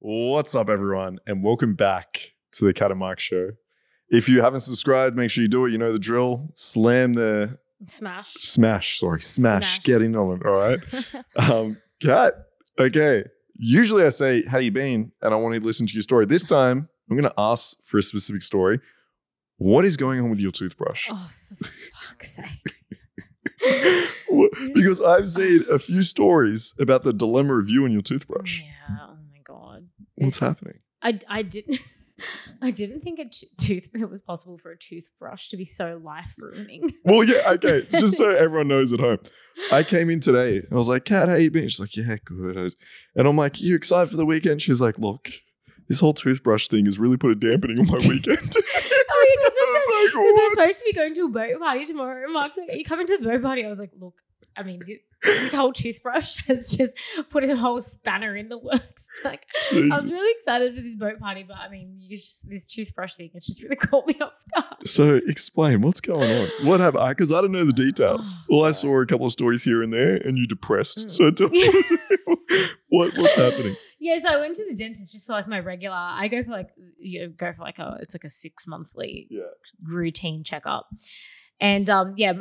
What's up, everyone, and welcome back to the Kat and Mark Show. If you haven't subscribed, make sure you do it. You know the drill. Slam the Smash. smash. Sorry, smash. Smash. Get in on it. All right. um, Kat. Okay. Usually I say, "How you been?" and I want to listen to your story. This time, I'm going to ask for a specific story. What is going on with your toothbrush? oh, for fuck's sake. Because I've seen a few stories about the dilemma of you and your toothbrush. Yeah. Oh my god. What's This- happening? I I didn't. I didn't think a t- tooth it was possible for a toothbrush to be so life ruining. Well, yeah, okay. It's just so everyone knows at home. I came in today. and I was like, "Kat, how you been? She's like, yeah, good. And I'm like, you excited for the weekend? She's like, look, this whole toothbrush thing has really put a dampening on my weekend. Oh because I like, because we're supposed to be going to a boat party tomorrow. And Mark's like, "Are you coming to the boat party?" I was like, "Look, I mean, this, this whole toothbrush has just put a whole spanner in the works." Like, I was really excited for this boat party, but I mean, you just this toothbrush thing, it's just really caught me off guard. So explain what's going on. What happened? Because I, don't know the details. Oh, All I saw a couple of stories here and there, and you depressed. Mm. So tell me what's, what, what's happening. Yeah, so I went to the dentist just for like my regular. I go for like you go for like a it's like a six monthly Yeah. routine checkup, and um yeah,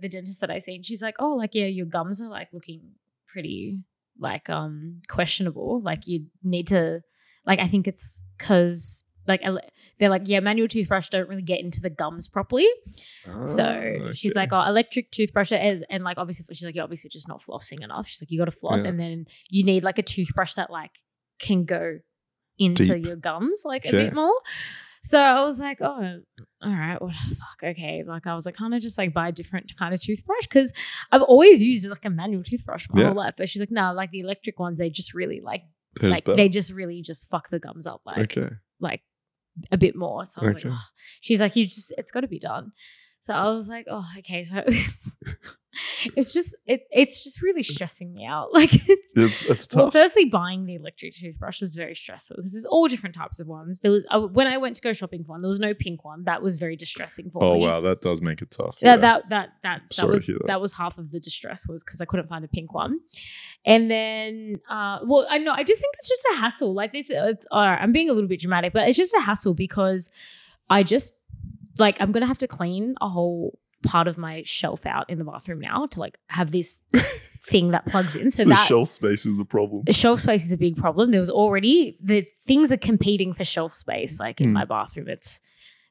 the dentist that I seen, she's like, oh, like yeah, your gums are like looking pretty like um questionable. Like you need to like I think it's because like they're like yeah, manual toothbrush don't really get into the gums properly. So Ah, she's like, oh, electric toothbrush is, and like obviously she's like, you're obviously just not flossing enough. She's like, you got to floss, Yeah. and then you need like a toothbrush that like can go into Deep. your gums like a Okay. bit more. So I was like, oh, all right, what the fuck, okay. Like I was like, kind of just like buy a different kind of toothbrush because I've always used like a manual toothbrush my Yeah. whole life. But she's like, no, like the electric ones, they just really like There's like better. they just really just fuck the gums up like okay. like a bit more. So I was Okay. like, oh. she's like, you just, it's got to be done. So I was like, oh, okay. So it's just, it, it's just really stressing me out. Like, it's, It's, it's tough. well, firstly, buying the electric toothbrush is very stressful because there's all different types of ones. There was I, when I went to go shopping for one, there was no pink one. That was very distressing for oh, me. Oh wow. That does make it tough. That, that that that that was that. that. was half of the distress was because I couldn't find a pink one, and then uh, well I know I just think it's just a hassle. Like this, it's, all right, I'm being a little bit dramatic, but it's just a hassle because I just like I'm gonna have to clean a whole part of my shelf out in the bathroom now to like have this thing that plugs in. So So that shelf space is the problem. shelf space is a big problem. There was already the things are competing for shelf space. Like in Hmm. my bathroom, it's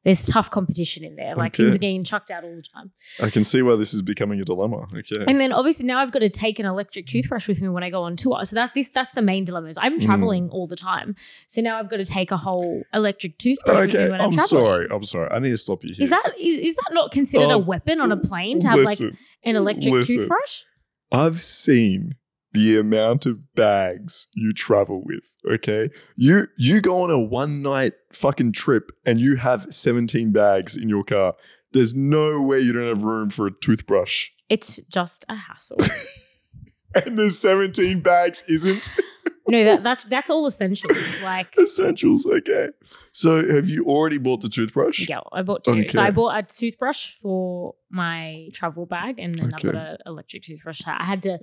there's tough competition in there. Like things are getting chucked out all the time. I can see why this is becoming a dilemma. Okay. And then obviously now I've got to take an electric toothbrush with me when I go on tour. So that's this that's the main dilemma. Is I'm Mm. traveling all the time. So now I've got to take a whole electric toothbrush with me when I'm, I'm traveling. sorry. I'm sorry. I need to stop you here. Is that is, is that not considered a Um, weapon on a plane to have like an electric listen. toothbrush? I've seen the amount of bags you travel with. Okay, you you go on a one night fucking trip and you have 17 bags in your car. There's no way you don't have room for a toothbrush. It's just a hassle. And there's 17 bags isn't no, that, that's that's all essentials. Like essentials. Okay, so have you already bought the toothbrush? Yeah, I bought two. So I bought a toothbrush for my travel bag, and then I've got Okay. an electric toothbrush. I had to,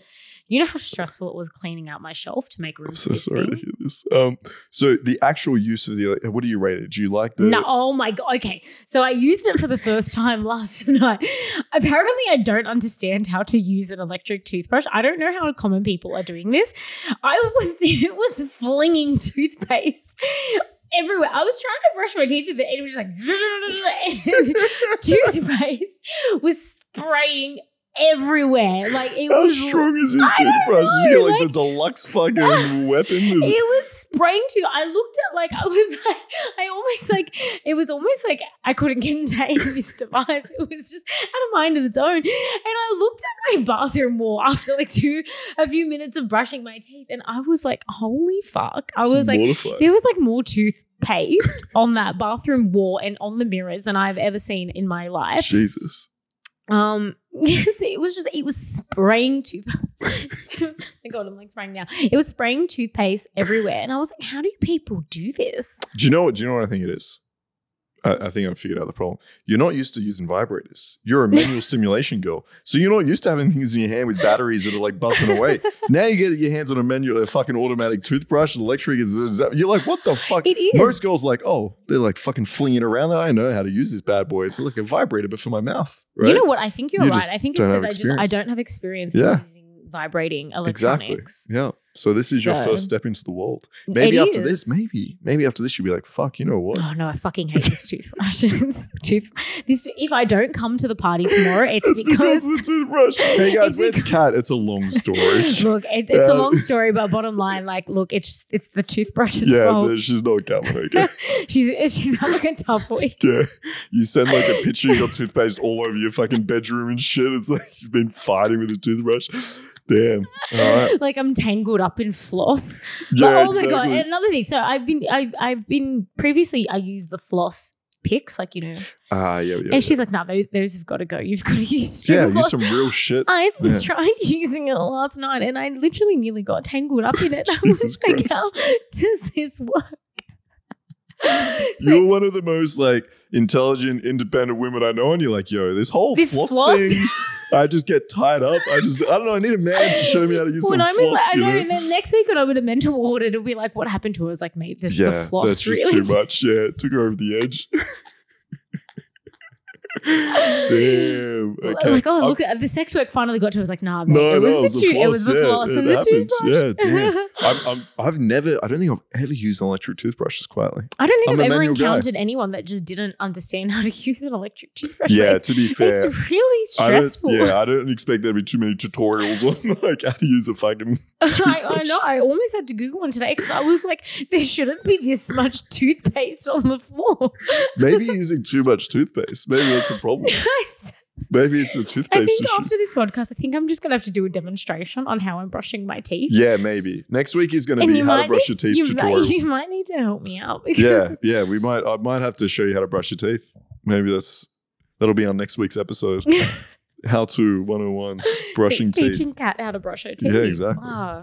you know how stressful it was cleaning out my shelf to make room I'm for so this sorry to hear this. Um, so the actual use of the what do you rate it? Do you like the? No, oh my god. Okay, so I used it for the first time last night. Apparently, I don't understand how to use an electric toothbrush. I don't know how common people are doing this. I was it was flinging toothpaste everywhere. I was trying to brush my teeth with it, and it was just like toothpaste was spraying everywhere. Like it How was. strong is this toothbrush? Did you get know, like, like- the deluxe fucking weapon? It was spraying to. I looked at like I was like I almost like it was almost like I couldn't contain this device. It was just had a mind of its own. And I looked at my bathroom wall after like two a few minutes of brushing my teeth, and I was like, holy fuck! I was like, mortified. there was like more toothpaste on that bathroom wall and on the mirrors than I've ever seen in my life. Jesus. Um, yes, it was just it was spraying tooth. oh my god, I'm like spraying now. It was spraying toothpaste everywhere, and I was like, how do people do this? Do you know what? Do you know what I think it is? I, I think I figured out the problem. You're not used to using vibrators. You're a manual stimulation girl, so you're not used to having things in your hand with batteries that are like buzzing away. Now you get your hands on a manual, a fucking automatic toothbrush, electric. Is, is that- you're like, what the fuck? It is. Most girls like, oh, they're like fucking flinging around. I know how to use this bad boy. It's like a vibrator, but for my mouth. Right? You know what? I think you're You right. I think it's because I just I don't have experience Yeah. using vibrating Exactly. electronics. Yeah. So this is your first step into the world. Maybe after is. this, maybe, maybe after this, you'll be like, fuck, you know what? Oh no, I fucking hate this toothbrush. Tooth. This if I don't come to the party tomorrow, it's It's because because of the toothbrush. Hey guys, It's where's the cat? It's a long story. look, it, it's a uh, long story, but bottom line, like, look, it's it's the toothbrush's yeah, fault. she's not coming. Okay. she's she's having a tough week. yeah, you send like a picture of your toothpaste all over your fucking bedroom and shit. It's like you've been fighting with a toothbrush. Damn. Right. Like I'm tangled up in floss. Yeah. but, oh my god! And another thing. So I've been I've I've been previously I used the floss picks, like you know, Ah, yeah, yeah. and yeah. she's like, "No, those, those have got to go. You've got to use yeah, use some real shit. I was Yeah. tried using it last night, and I literally nearly got tangled up in it. I was Jesus like. "How does this work?" So- You're one of the most like intelligent, independent women I know, and you're like, yo, this whole This floss, floss? thing. I just get tied up. I just, I don't know. I need a man to show me how to use when some I'm in, floss. I you know, know? and then next week when I'm in a mental ward, it'll be like, "What happened to her?" I was like, "Mate, this yeah, the floss that's just really." too much. Yeah, it took her over the edge. Damn. Oh okay. Like, oh, I'm- look—the sex work finally got to. I was like, "Nah, mate, No, it was no, the it was the tooth. It was the floss, yeah, floss and the happens. toothbrush." Yeah, damn. I'm, I'm, I've never, I don't think I've ever used an electric toothbrush this quietly. I don't think I'm I've ever manual guy. encountered anyone that just didn't understand how to use an electric toothbrush. Yeah, to be fair. it's really I stressful. yeah, I don't expect there to be too many tutorials on like how to use a fucking. I, I know. I almost had to Google one today because I was like, there shouldn't be this much toothpaste on the floor. Maybe using too much toothpaste. Maybe that's a problem. Maybe it's a toothpaste I think issue. after this podcast, I think I'm just gonna have to do a demonstration on how I'm brushing my teeth. yeah, maybe next week is going to be how to brush your teeth you, tutorial. might, you might need to help me out. yeah, yeah, we might. I might have to show you how to brush your teeth. Maybe that's that'll be on next week's episode. how to 101 brushing Te- teeth. Teaching Kat how to brush her teeth. Yeah, exactly. Wow.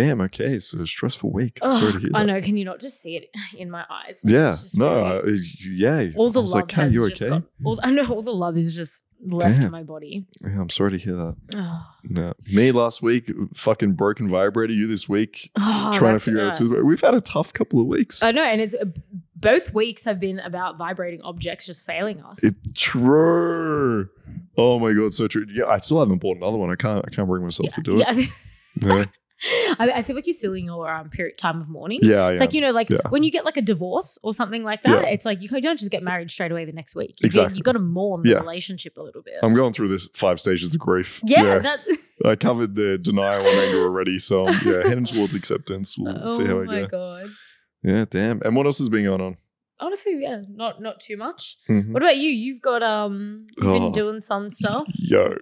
Damn. Okay, so a stressful week. I'm sorry to hear I that. know. Can you not just see it in my eyes? Yeah. Just No. I, yeah. all the I was love like, "Kat, has you just okay? got. All, I know all the love is just left Damn. my body. Yeah, I'm sorry to hear that. Oh, No. Me last week, fucking broken vibrator. You this week, Oh, trying to figure out yeah. a toothbrush. We've had a tough couple of weeks. I know, and it's uh, both weeks have been about vibrating objects just failing us. It true. Oh my god, so true. Yeah, I still haven't bought another one. I can't. I can't bring myself to do it. yeah, Yeah, I, I feel like you're still in your um, period time of mourning. yeah. It's like you know, like Yeah. when you get like a divorce or something like that. Yeah. It's like you don't just get married straight away the next week. You Exactly. You got to mourn the Yeah. relationship a little bit. I'm going through this five stages of grief. yeah, that. I covered the denial and anger already, so um, yeah, heading towards acceptance. We'll oh see how I my go. god. Yeah, damn. And what else has been going on? Honestly, yeah, not not too much. Mhm. What about you? You've got um, you've Oh. been doing some stuff. Yo.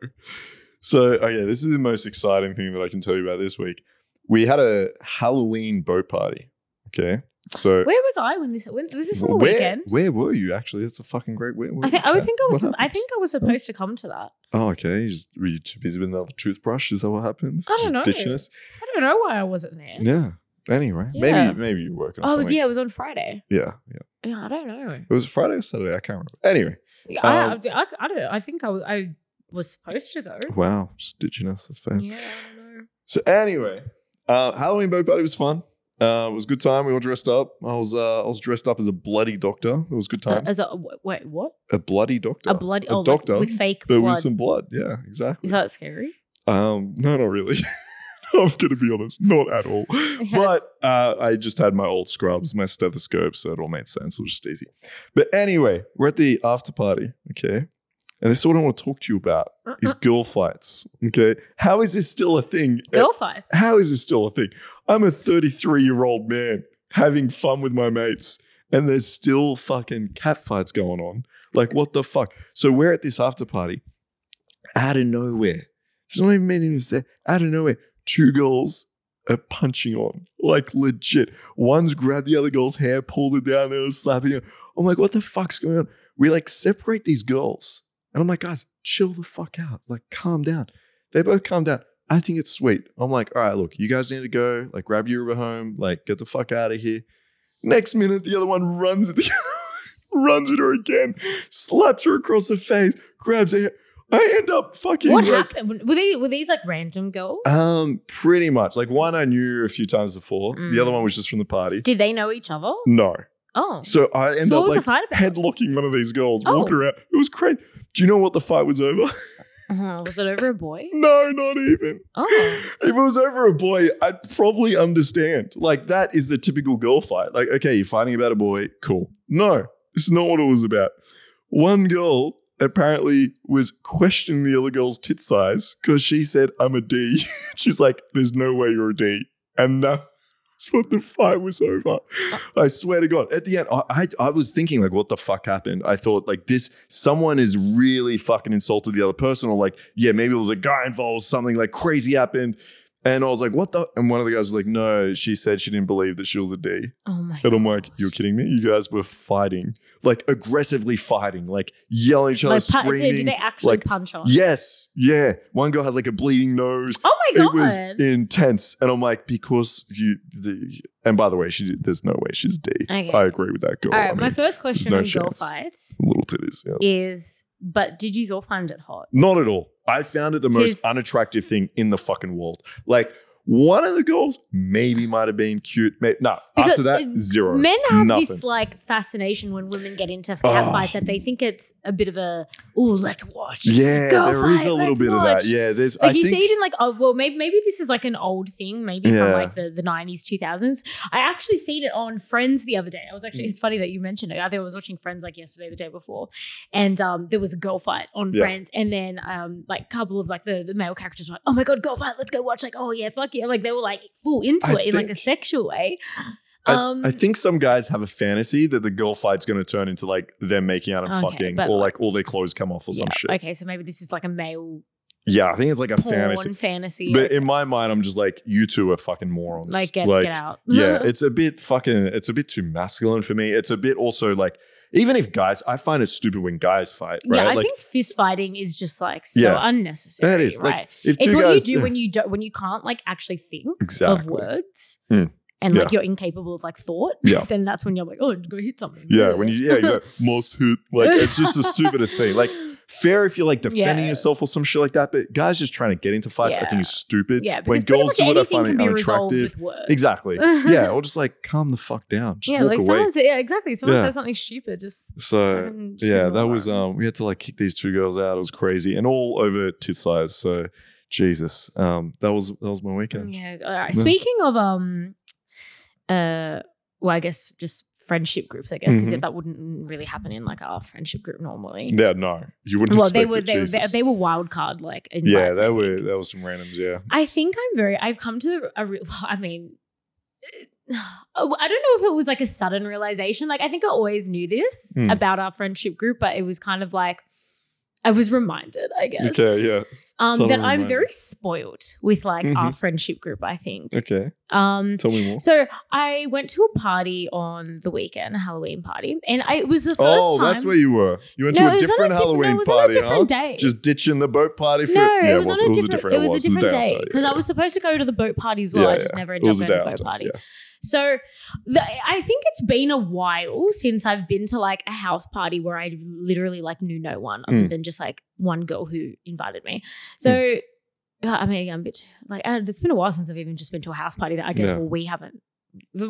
So, okay, this is the most exciting thing that I can tell you about this week. We had a Halloween boat party. Okay. So, Where was I when this when, was this on the where, weekend? where were you actually? That's a fucking great where I think I would think I was I think I was supposed to come to that. Oh, okay. You just, were you too busy with another toothbrush? Is that what happens? I don't Just know. Us? I don't know why I wasn't there. Yeah. Anyway, Yeah. maybe maybe you were on Oh, was yeah, it was on Friday. Yeah, yeah. Yeah, I don't know. It was Friday or Saturday. I can't remember. Anyway, I, Um, I, I, I don't know. I think I, was- I was supposed to though. wow, us. That's fair. Yeah, I don't know. So anyway, uh, Halloween boat party was fun. Uh, it was a good time. We all dressed up. I was uh, I was dressed up as a bloody doctor. It was good Uh, times. as a wait, what? a bloody doctor. A bloody oh, like, doctor, with fake but blood. with some blood. Yeah, exactly. Is that scary? um, no, not really. I'm gonna be honest, not at all. But uh, I just had my old scrubs, my stethoscope, so it all made sense. It was just easy. But anyway, we're at the after party, okay? And this is what I want to talk to you about is uh-huh. girl fights. Okay. How is this still a thing? girl fights. How is this still a thing? I'm a 33 year old man having fun with my mates, and there's still fucking cat fights going on. Like, what the fuck? So we're at this after party out of nowhere. It's not even meaning to say out of nowhere. Two girls are punching on, like legit. One's grabbed the other girl's hair, pulled it down, and were slapping her. I'm like, what the fuck's going on? We like separate these girls. And I'm like, guys, chill the fuck out. Like, calm down. They both calm down. I think it's sweet. I'm like, all right, look, you guys need to go. Like, grab your Uber home. Like, get the fuck out of here. Next minute, the other one runs at the runs at her again, slaps her across the face, grabs her. I end up fucking What like, happened? Were they were these like random girls? Um, pretty much. Like one I knew a few times before. Mm. The other one was just from the party. Did they know each other? no. Oh, So I end so up like headlocking one of these girls, Oh. walking around. It was crazy. Do you know what the fight was over? Uh, was it over a boy? no, not even. Oh, If it was over a boy, I'd probably understand. Like that is the typical girl fight. Like, okay, you're fighting about a boy, cool. No, it's not what it was about. One girl apparently was questioning the other girl's tit size because she said, I'm a D. She's like, there's no way you're a D. And that's what the fight was over. Uh. I swear to God. At the end, I, I, I was thinking, like, what the fuck happened? I thought, like, this, someone is really fucking insulted the other person, or like, yeah, maybe there was a guy involved, something like crazy happened. And I was like, what the? And one of the guys was like, no, she said she didn't believe that she was a D. oh my. God. And I'm like, you're kidding me? You guys were fighting, like aggressively fighting, like yelling at each other, Like, pu- screaming. did, did they actually like, punch her? Yes, yeah. One girl had like a bleeding nose. Oh my God. It god. was intense, and I'm like, because you. The, and by the way, she there's no way she's D. I Okay. agree with that girl. All right, I my first question no on girl chance. fights little titties. Yeah. is: But did you all find it hot? Not at all. I found it the most unattractive thing in the fucking world. Like one of the girls maybe might have been cute. May- no, Because, after that, zero. Men have Nothing. this like fascination when women get into cat Oh. fights that they think it's a bit of a oh let's watch. Yeah, Girl there is fight, a little bit of that. Yeah, there's. Like I you think, see it in like oh well maybe maybe this is like an old thing maybe Yeah. from like the the nineties two thousands. I actually seen it on Friends the other day. I was actually it's funny that you mentioned it. I think I was watching Friends like yesterday the day before, and um there was a girl fight on Yeah. Friends, and then um like a couple of like the the male characters were like oh my god girl fight let's go watch like oh yeah fuck like they were like full into I it in like a sexual way. I, Um, I think some guys have a fantasy that the girl fight's going to turn into like them making out and Okay, fucking, or like- like all their clothes come off or some yeah, shit. Okay, so maybe this is like a male Yeah, I think it's like a fantasy. fantasy. But okay. in my mind, I'm just like, you two are fucking morons. like get get out. yeah, it's a bit fucking. It's a bit too masculine for me. It's a bit also like, even if guys, I find it stupid when guys fight. Right? Yeah, I like, think fist fighting is just like so Yeah. unnecessary. that is right. like it's what guys you do when you don't when you can't like actually think of words Mm. and like you're incapable of like thought. Yeah. then that's when you're like, oh, go hit something. Yeah, when you yeah, exactly. Most hit like it's just the stupidest thing. Like fair if you're like defending Yeah. yourself or some shit like that, but guys just trying to get into fights, I Yeah. think is stupid. yeah, when because girls do it, I find it unattractive. Exactly. yeah, or just like calm the fuck down. Just yeah, walk like away. someone said, yeah, exactly. Someone Yeah. says something stupid, just So just yeah, that was um we had to like kick these two girls out. It was crazy. And all over tit size. So Jesus. Um that was that was my weekend. Yeah. All right. Speaking of um, uh, well, I guess just friendship groups. I guess because Mhm. that wouldn't really happen in like our friendship group normally. Yeah, no. You wouldn't well, they were it, they, they they were wild card like Yeah, that were that was some randoms, yeah. I think I'm very. I've come to a. Re- I mean. oh, I don't know if it was like a sudden realization. Like I think I always knew this Hmm. about our friendship group, but it was kind of like I was reminded, I guess, Okay, yeah. Um, Subtle that I'm very spoiled with like our Mhm. friendship group. I think. Okay. Um, Tell me more. so I went to a party on the weekend, a Halloween party, and I, it was the first Oh, time. that's where you were. You went no, to a different a. Halloween no, it was party, on a different huh? day. Just ditching the boat party for no, yeah, it was, on a was different. It was a was the different day because yeah, I was supposed to go to the boat party as well. I just never It ended up the going to the after, boat party. So the, I think it's been a while since I've been to like a house party where I literally like knew no one other Mm. than just like one girl who invited me. So. uh, I mean, I'm a bit like uh, it's been a while since I've even just been to a house party that I guess Yeah. well, we haven't.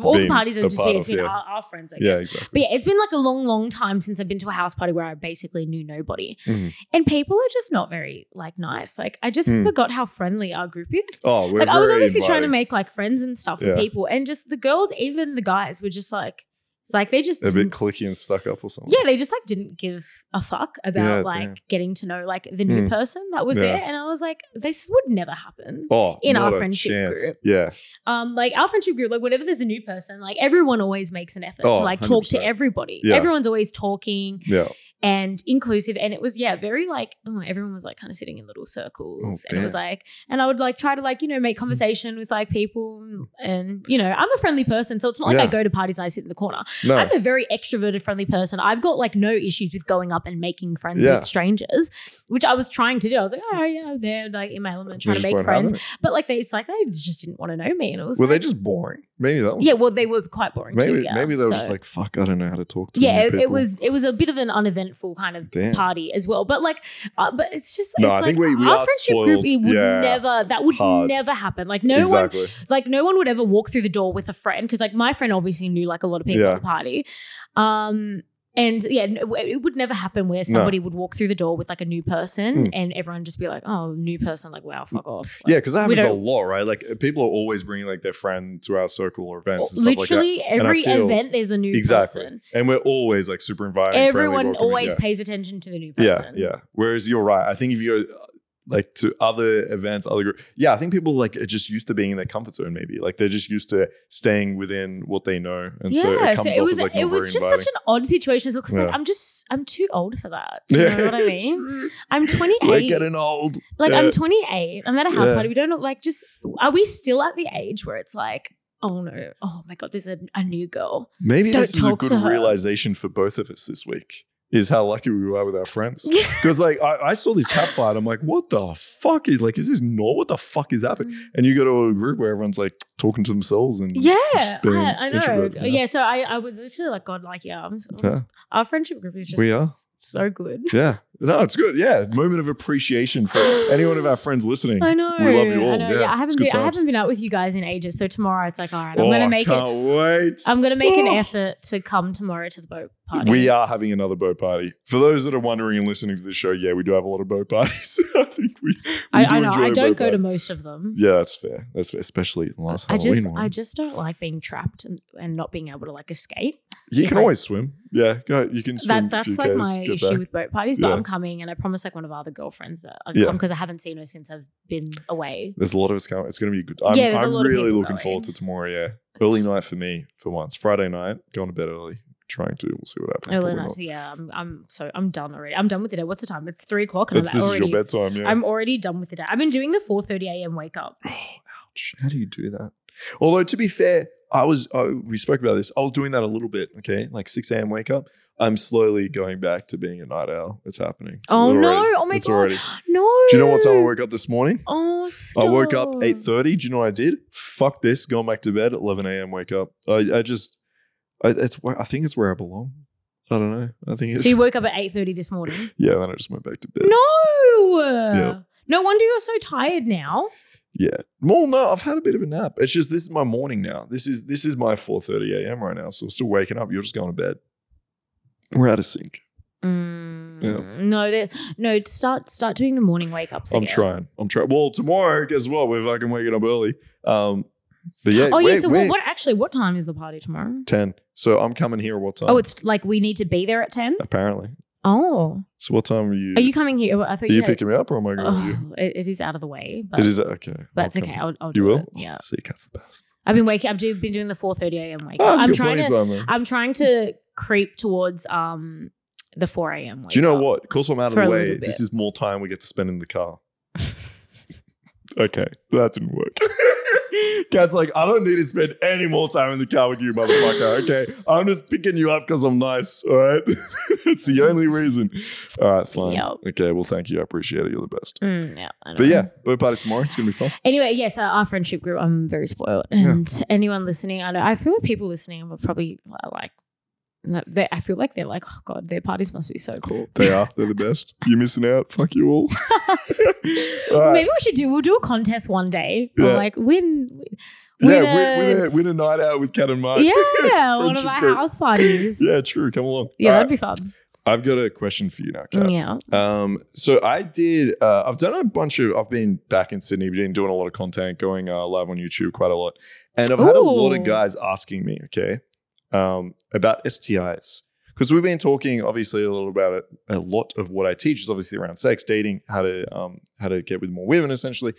All the parties are just part been, of, been yeah. our, our friends, I guess. Yeah, exactly. But yeah, it's been like a long, long time since I've been to a house party where I basically knew nobody. Mhm. And people are just not very like nice. Like I just Mm. forgot how friendly our group is. Oh, like I was obviously trying to make like friends and stuff Yeah. with people. And just the girls, even the guys, were just like it's like they just a bit clicky and stuck up or something. yeah, they just like didn't give a fuck about Yeah, like damn. getting to know like the new Mm. person that was Yeah. there. And I was like, this would never happen. Oh, in our friendship chance. group. Yeah. Um, like our friendship group, like whenever there's a new person, like everyone always makes an effort Oh, to like talk to everybody. Yeah. Everyone's always talking Yeah. And inclusive. And it was, yeah, very like, oh, everyone was like kind of sitting in little oh, circles. Oh, and it was like, and I would like try to like, you know, make mm. conversation with like people. And, you know, I'm a friendly person. So it's not like I go to parties and I sit in the corner. No. I'm a very extroverted, friendly person. I've got like no issues with going up and making friends Yeah. with strangers, which I was trying to do. I was like, oh, yeah, they're like in my element trying to make friends. But like, they, it's like, they just didn't want to know me. And it was Were like, they just boring? Maybe that was Yeah, well, they were quite boring maybe maybe they were So- just like fuck. I don't know how to talk to. Them. Yeah, it, it was it was a bit of an uneventful kind of Damn. party as well. But like, uh, but it's just No, it's I think like we- we our friendship group it would Yeah. never that would Hard. never happen. Like no one like no one would ever walk through the door with a friend because like my friend obviously knew like a lot of people Yeah. at the party. Um and yeah, it would never happen where somebody would walk through the door with like a new person Mm. and everyone just be like, "Oh, new person!" Like, wow, fuck off. Yeah, because that happens a lot, right? Like people are always bringing like their friend to our circle or events and stuff like that. Literally every event, there's a new Exactly. person. And we're always like super inviting. Everyone welcoming, always yeah. pays attention to the new person. yeah. yeah. Whereas you're right. I think if you go uh, like to other events, other group, yeah, I think people like are just used to being in their comfort zone. Maybe like they're just used to staying within what they know, and so it comes so off it was as like it was just inviting. such an odd situation as well because like I'm just I'm too old for that. You know what I mean? I'm 28. We're getting old. like Yeah. I'm 28. I'm at a house Yeah. party. We don't know, like just are we still at the age where it's like, oh no, oh my god, there's a, a new girl. Maybe Don't this is a good realization for both of us this week. Is how lucky we were with our friends. Because like I, I saw this cat fight, I'm like, what the fuck is like? Is this not what the fuck is happening? Mm. And you go to a group where everyone's like talking to themselves and Yeah, just being I, I know. Yeah. yeah. so I, I was literally like, God, like, yeah, I'm, so- Yeah. our friendship group is just We are. So good. Yeah. No, it's good. Yeah. Moment of appreciation for any one of our friends listening. I know. We love you all. I know. Yeah, Yeah, I haven't been I haven't been out with you guys in ages. So tomorrow it's like, all right, I'm Oh, gonna make it. can't wait. I'm gonna make an Oh. effort to come tomorrow to the boat party. We are having another boat party. For those that are wondering and listening to the show, yeah, we do have a lot of boat parties. I think we, we I, do I know. I don't go to most of them. Yeah, that's fair. That's fair, especially the last I Halloween just one. I just don't like being trapped and, and not being able to like escape. You if can I- always swim. Yeah, go. You can swim. That that's like Ks, my issue back. with boat parties. But Yeah. I'm coming and I promise, like one of our other girlfriends that I'd Yeah. come because I haven't seen her since I've been away. There's a lot of us coming. It's going to be good. I'm, Yeah, I'm really looking going. forward to tomorrow. Yeah, early night for me for once. Friday night, going to bed early. Trying to. We'll see what happens. Early nights, yeah. I'm, I'm so I'm done already. I'm done with the day. What's the time? It's three o'clock and That's, I'm this already is your bedtime. Yeah. I'm already done with the day. I've been doing the 4:30 a.m. wake up. Oh, ouch. How do you do that? Although, to be fair, I was, oh, we spoke about this. I was doing that a little bit, okay? Like 6 a.m. wake up. I'm slowly going back to being a night owl. It's happening. Oh Already. no! Oh my It's god! already. No. Do you know what time I woke up this morning? Oh, I woke up 8.30. Do you know what I did? Fuck this. Going back to bed at 11 a.m. Wake up. I, I just, I, it's I think it's where I belong. I don't know. I think it's, So you woke up at 8:30 this morning. yeah, then I just went back to bed. No. Yeah. No wonder you're so tired now. Yeah. Well, no, I've had a bit of a nap. It's just this is my morning now. This is this is my 4:30 a.m. right now. So I'm still waking up. You're just going to bed. We're out of sync. Mm, Yeah. No, that no. Start start doing the morning wake ups. I'm again. trying. I'm trying. Well, tomorrow, guess what? We're fucking waking up early. Um, but yeah. Oh yeah. So what, what? Actually, what time is the party tomorrow? 10. So I'm coming here. What time? Oh, it's like we need to be there at ten. apparently. Oh, So what time are you? are you coming here? I thought Are you had- picking me up or am I going with you? Oh, it, it is out of the way, but It is okay. but it's okay. I'll, I'll do You will? it. Yeah, See, Kat's the best. I've been waking. I've do, been doing the four thirty a.m. wake Oh, up. that's I'm good trying to. time. I'm trying to creep towards um the four a.m. wake Do you know what? Because I'm out of the way, this is more time we get to spend in the car. okay, that didn't work. Kat's like, I don't need to spend any more time in the car with you, motherfucker. Okay, I'm just picking you up because I'm nice. All right, that's the only reason. All right, fine. Yep. Okay, well, thank you. I appreciate it. You're the best. Mm, yeah, I know. But yeah, boat party tomorrow. It's gonna be fun. Anyway, yes, uh, our friendship group. I'm very spoiled, and anyone listening, I know. I feel like people listening are probably like, they, I feel like they're like, oh god, their parties must be so cool. They are. They're the best. You're missing out. Fuck you all. All right. Maybe we should do. We'll do a contest one day. Or like win. win win, a- win, a, win a night out with Kat and Mark. Yeah, one of our group. house parties. Yeah, Yeah, true. Come along. All that'd right. be fun. I've got a question for you now, Kat. Yeah. Um, so I did. Uh, I've done a bunch of. I've been back in Sydney, been doing a lot of content, going uh, live on YouTube quite a lot, and I've had a lot of guys asking me, okay, um, about STIs because we've been talking obviously a little about it. A lot of what I teach is obviously around sex, dating, how to um, how to get with more women, essentially,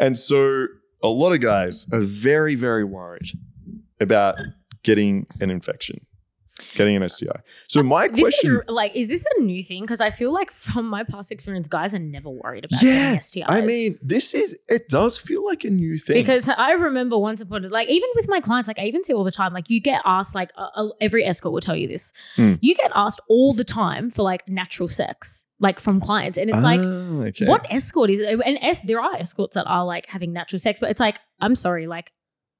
and so a lot of guys are very very worried about getting an infection, getting an STI. So my This question. is like, is this a new thing? Because I feel like from my past experience, guys are never worried about Yeah, getting STIs. I mean, this is it does feel like a new thing. Because I remember once upon a like even with my clients, like I even see all the time, like you get asked, like uh, uh, every escort will tell you this, Hmm. you get asked all the time for like natural sex, like from clients, and it's like, Ah, okay. what escort is it? And es- there are escorts that are like having natural sex, but it's like, I'm sorry, like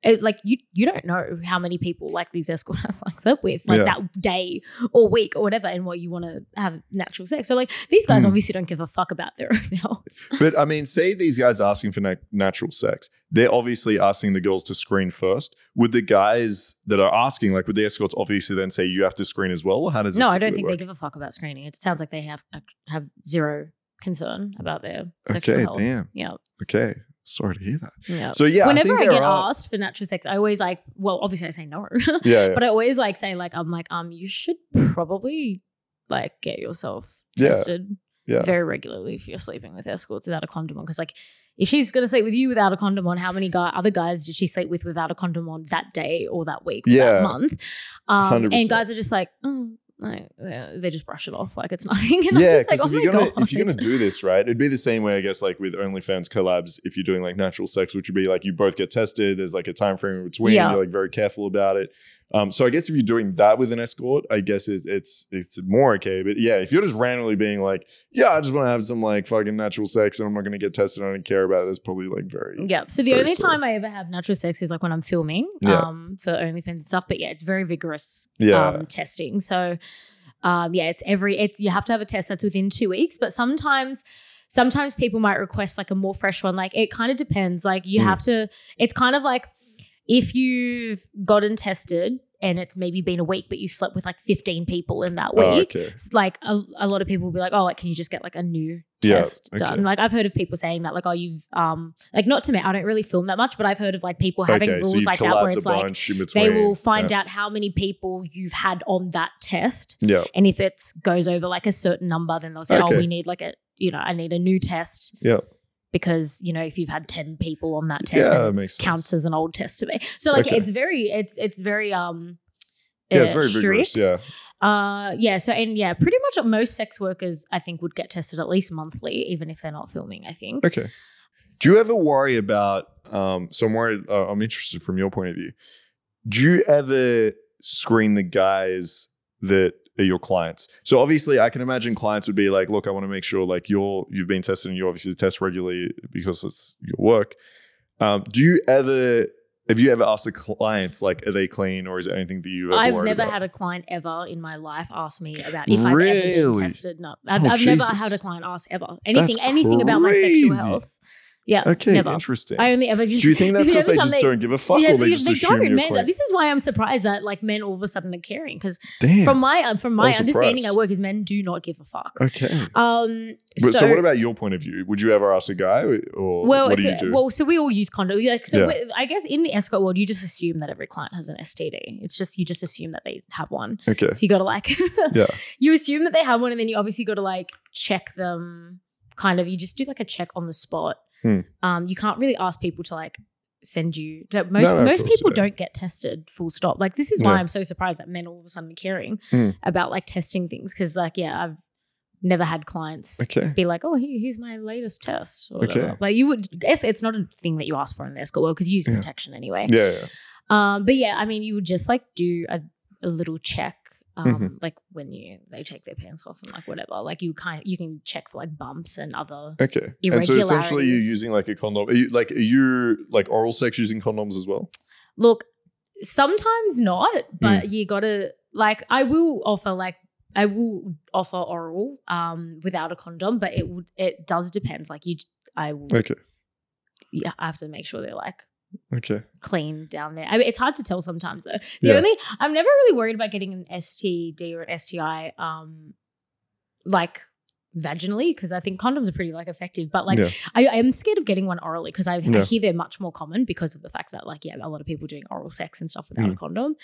it, like you you don't know how many people like these escorts like slept with like Yeah. that day or week or whatever and what you want to have natural sex so like these guys Mm. obviously don't give a fuck about their own health But I mean, say these guys asking for na- natural sex, they're obviously asking the girls to screen first. Would the guys that are asking, like, would the escorts obviously then say you have to screen as well? Or how does this no i don't think work? they give a fuck about screening it sounds like they have have zero concern about their sexual Okay, health damn. yeah Okay, sorry to hear that. yeah So yeah, whenever I, I, get are, asked for natural sex i always like well obviously i say no yeah, yeah, but I always like say like I'm like um you should probably like get yourself Yeah. tested Yeah. very regularly if you're sleeping with escorts without a condom on because like if she's gonna sleep with you without a condom on, how many guy other guys did she sleep with without a condom on that day or that week or Yeah. that month? Um, 100%. and guys are just like, oh, like, they just brush it off like it's nothing. And yeah, I'm like, because oh if you're gonna if you're gonna do this right, it'd be the same way I guess like with OnlyFans collabs. If you're doing like natural sex, which would be like you both get tested. There's like a time frame in between. Yeah. You're like very careful about it. Um, so I guess if you're doing that with an escort, I guess it, it's it's more okay. But yeah, if you're just randomly being like, yeah, I just want to have some like fucking natural sex and I'm not gonna get tested, I don't care about it. That's probably like very Yeah. So the only slow. time I ever have natural sex is like when I'm filming Yeah. um, for OnlyFans and stuff. But yeah, it's very vigorous yeah um, testing. So um, yeah, it's every it's you have to have a test that's within two weeks. But sometimes sometimes people might request like a more fresh one. Like it kind of depends. Like you Mm. have to. It's kind of like if you've gotten tested and it's maybe been a week, but you slept with like 15 people in that week. Oh, okay. Like a, a lot of people will be like, oh, like, can you just get like a new Yeah, test okay. done? Like I've heard of people saying that, like, oh, you've um like not to me, I don't really film that much, but I've heard of like people having okay, rules you like that where it's like they will find yeah. out how many people you've had on that test. Yeah, And if it goes over like a certain number, then they'll say, oh, we need like a, you know, I need a new test yeah, because, you know, if you've had 10 people on that test, Yeah, that it makes sense. counts as an old test to me. So like Okay. it's very, it's, it's very, um, yeah. It's uh, very vigorous. strict. Yeah, Uh, yeah. So, and yeah, pretty much most sex workers, I think, would get tested at least monthly, even if they're not filming, I think. Okay. Do you ever worry about? Um, so I'm worried. Uh, I'm interested from your point of view. Do you ever screen the guys that are your clients? So obviously, I can imagine clients would be like, "Look, I want to make sure like you're you've been tested and you obviously test regularly because it's your work." Um, do you ever? Have you ever asked the clients like, are they clean or is it anything that you? I've never had a client ever in my life ask me about if I've ever been tested. No, I've, Oh, I've never had a client ask ever anything, anything about my sexual health. Yeah, Okay, never. interesting. I only ever just. do you think that's because they just don't give a fuck, yeah, or they they, just they assume don't. Men, clean? this is why I'm surprised that like men all of a sudden are caring because from my uh, from my understanding at work is men do not give a fuck. okay. Um, But so, so, what about your point of view? Would you ever ask a guy, or well, what do you do? well, so we all use condoms. Like, so Yeah. I guess in the escort world, you just assume that every client has an STD. It's just you just assume that they have one. okay, So you got to like, Yeah. you assume that they have one, and then you obviously got to like check them. Kind of, you just do like a check on the spot. Hmm. Um, you can't really ask people to like send you. Most No, no, most people don't get tested. Full stop. Like this is why Yeah. I'm so surprised that men all of a sudden are caring Hmm. about like testing things because like yeah, I've never had clients okay, be like, oh, here, here's my latest test. Or Okay. whatever. Like you would guess it's not a thing that you ask for in the escort world because you use Yeah. protection anyway. yeah, yeah, Um, but yeah, I mean, you would just like do a, a little check, um, Mhm. like when you they take their pants off and like whatever. Like you kind you can check for like bumps and other. okay. And so essentially, you're using like a condom. Are you, like, are you like oral sex using condoms as well? Look, sometimes not, Mm. but you gotta like. I will offer like. I will offer oral um, without a condom, but it would it does depends. Like you, I will. Okay, Yeah, I have to make sure they're like okay, clean down there. I mean, it's hard to tell sometimes though. The Yeah. only I'm never really worried about getting an STD or an STI, um, like vaginally because I think condoms are pretty like effective. But like Yeah. I, I am scared of getting one orally because I, I hear they're much more common because of the fact that like yeah a lot of people doing oral sex and stuff without Mm. a condom.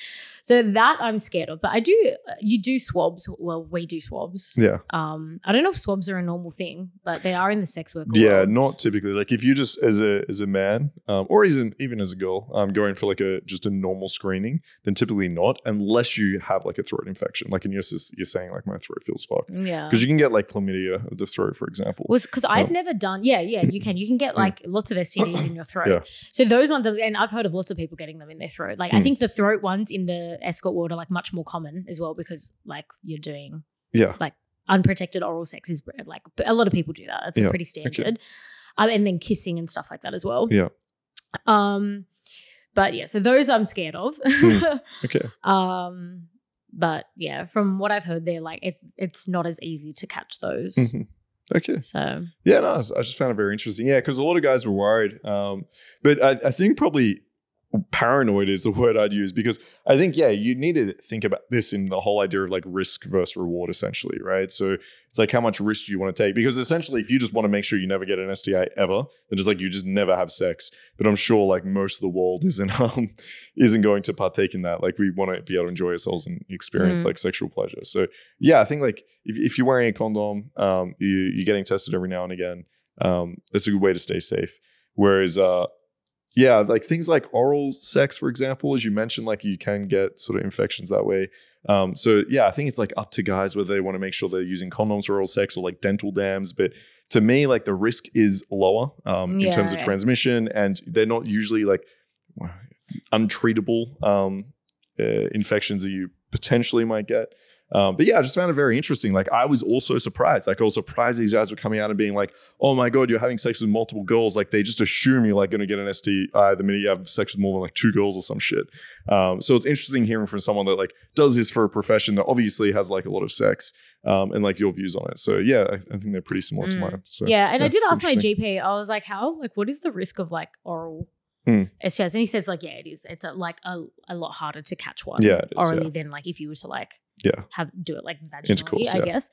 So that I'm scared of. But I do you do swabs. Well, we do swabs. yeah, Um, I don't know if swabs are a normal thing, but they are in the sex work. yeah. world. Not typically. Like, if you just as a as a man, um, or even even as a girl, um, going for like a just a normal screening, then typically not, unless you have like a throat infection. Like, in your sis- you're saying like my throat feels fucked Yeah. because you can get like chlamydia of the throat, for example. was because I'd Oh. never done. Yeah, yeah, you can. You can get Mm. like lots of STDs in your throat. Yeah. So those ones, are, and I've heard of lots of people getting them in their throat. Like I Mm. think the throat ones in the escort world are like much more common as well because like you're doing yeah, Like unprotected oral sex is like a lot of people do that. That's Yeah, pretty standard. Um, and then kissing and stuff like that as well. Yeah. Um, but yeah, so those I'm scared of. Hmm. Okay. um, but yeah, from what I've heard, they're like it, it's not as easy to catch those. Mhm. Okay. So Yeah, no, I I just found it very interesting. Yeah, because a lot of guys were worried. Um, but I, I think probably paranoid is the word I'd use because I think, yeah, you need to think about this in the whole idea of like risk versus reward, essentially, right? So it's like how much risk do you want to take? Because essentially, if you just want to make sure you never get an STI ever, then it's like you just never have sex. But I'm sure like most of the world isn't um, isn't going to partake in that. Like we want to be able to enjoy ourselves and experience Mm. like sexual pleasure. So yeah, I think like if, if you're wearing a condom, um, you, you're getting tested every now and again. Um, it's a good way to stay safe. Whereas, uh, yeah, like things like oral sex, for example, as you mentioned, like you can get sort of infections that way. Um, so yeah, I think it's like up to guys whether they want to make sure they're using condoms for oral sex or like dental dams. But to me, like the risk is lower um, in terms of yeah. transmission, and they're not usually like untreatable um, uh, infections that you potentially might get. Um, but yeah, I just found it very interesting. Like I was also surprised. Like I was surprised these guys were coming out and being like, "Oh my god, you're having sex with multiple girls." Like they just assume you're like going to get an STI the minute you have sex with more than like two girls or some shit. Um, so it's interesting hearing from someone that like does this for a profession that obviously has like a lot of sex um, and like your views on it. So yeah, I, I think they're pretty similar to Mm. mine. So yeah, and I did ask my. GP. I was like, "How? Like, what is the risk of like oral Hmm. STIs?" And he says, "Like, yeah, it is. It's a, like a, a lot harder to catch one Yeah, is, orally yeah. than like if you were to like Yeah. have do it like vaginally, Intercourse, I yeah. guess.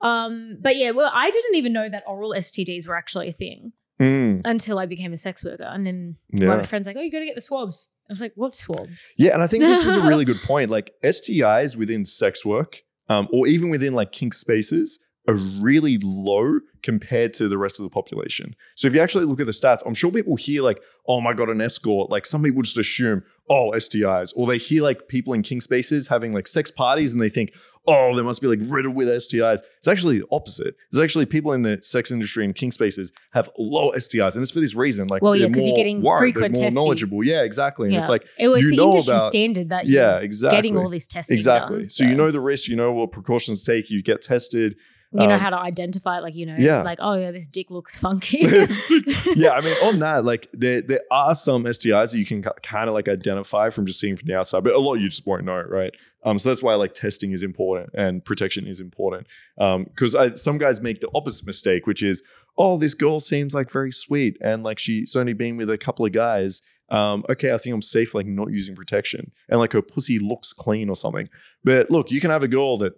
Um, but yeah, well, I didn't even know that oral STDs were actually a thing Mm, until I became a sex worker, and then yeah. my friend's like, "Oh, you got to get the swabs." I was like, "What swabs?" Yeah, and I think this is a really good point. Like STIs within sex work, um, or even within like kink spaces, are really low compared to the rest of the population. So if you actually look at the stats, I'm sure people hear like, "Oh my god, an escort." Like some people just assume, "Oh, STIs," or they hear like people in kink spaces having like sex parties, and they think, "Oh, they must be like riddled with STIs." It's actually the opposite. It's actually people in the sex industry and kink spaces have low STIs, and it's for this reason. Like, Well, yeah, they're 'cause you're getting worried, frequent more testing. knowledgeable. Yeah, exactly. And Yeah. it's like It was you the know industry about- standard that yeah, you're exactly. getting all this testing Exactly. done, so you know the risk, you know what precautions to take, you get tested. You know um, how to identify it, like you know, yeah. like oh yeah, this dick looks funky. yeah, I mean, on that, like there there are some STIs that you can kind of like identify from just seeing from the outside, but a lot you just won't know, right? Um, so that's why like testing is important and protection is important. Um, because some guys make the opposite mistake, which is, oh, this girl seems like very sweet and like she's only been with a couple of guys. Um, okay, I think I'm safe, like not using protection, and like her pussy looks clean or something. But look, you can have a girl that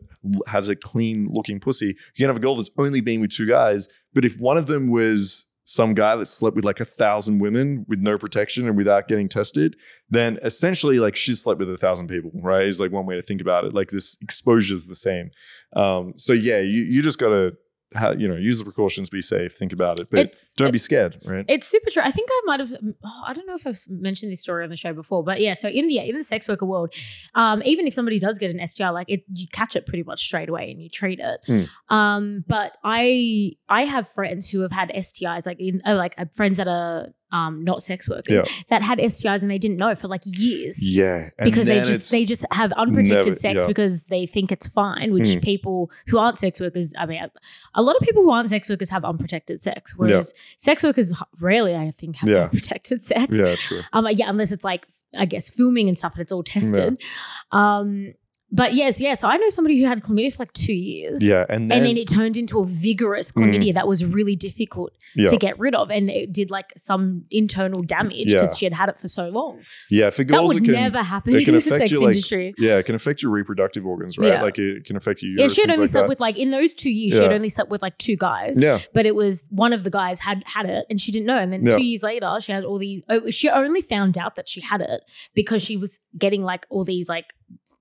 has a clean looking pussy. You can have a girl that's only been with two guys, but if one of them was some guy that slept with like a thousand women with no protection and without getting tested, then essentially like she's slept with a thousand people, right? Is like one way to think about it. Like this exposure is the same. Um, so yeah, you you just gotta you know use the precautions, be safe, think about it, but It's- don't be scared, right? It's super true. I think I might have. Oh, I don't know if I've mentioned this story on the show before, but yeah. So in the in the sex worker world, um, even if somebody does get an STI, like it, you catch it pretty much straight away and you treat it. Mm. Um, but I I have friends who have had STIs, like in uh, like uh, friends that are um not sex workers Yeah. that had STIs and they didn't know for like years. Yeah, and because they just they just have unprotected never- sex yeah. because they think it's fine. Which Mm. people who aren't sex workers, I mean, a lot of people who aren't sex workers have unprotected sex, whereas sex workers rarely, I think, have Yeah. unprotected sex. yeah, true. Um, yeah, unless it's like I guess filming and stuff, and it's all tested. Um, but yes, yeah. So I know somebody who had chlamydia for like two years. Yeah, and then, And then it turned into a vigorous mm. chlamydia that was really difficult yeah, to get rid of, and it did like some internal damage Yeah. because she had had it for so long. yeah, for That would it can never happen in the sex you, like, industry. yeah, it can affect your reproductive organs, right? Yeah. Like it can affect your Yeah, she had only like slept that. with like in those two years, she had only slept with like two guys. yeah, But it was one of the guys had had it and she didn't know. And then Yeah. two years later, she had all these. Oh, she only found out that she had it because she was getting like all these like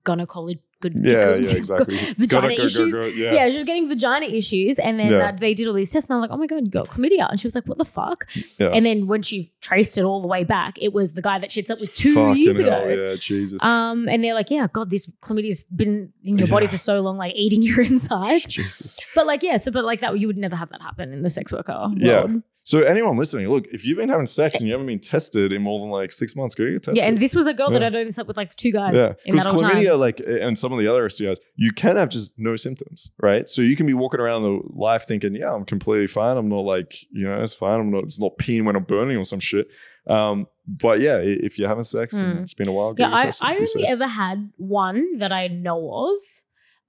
gynecology. Good, yeah, good- yeah, exactly. vagina go, go, issues. go, Yeah. yeah. she was getting vagina issues, and then Yeah. uh, they did all these tests, and I'm like, "Oh my god, you got chlamydia!" And she was like, "What the fuck?" Yeah. And then when she traced it all the way back, it was the guy that she'd slept with two Fucking years hell, ago. Yeah, Jesus. Um, and they're like, "Yeah, God, this chlamydia's been in your body for so long, like eating your insides." Jesus. But like, yeah, so but like that, you would never have that happen in the sex worker world. Yeah. So anyone listening, look, if you've been having sex and you haven't been tested in more than like six months, go get tested. Yeah, and this was a girl that Yeah. I'd only slept with like two guys Yeah, because that whole time. chlamydia, like, and some of the other STIs, you can have just no symptoms, right? So you can be walking around the life thinking, "Yeah, I'm completely fine. I'm not like, you know, it's fine. I'm not. It's not peeing when I'm burning or some shit." Um, but yeah, if you're having sex and Hmm. it's been a while, Yeah, get I, tested, I only safe. ever had one that I know of.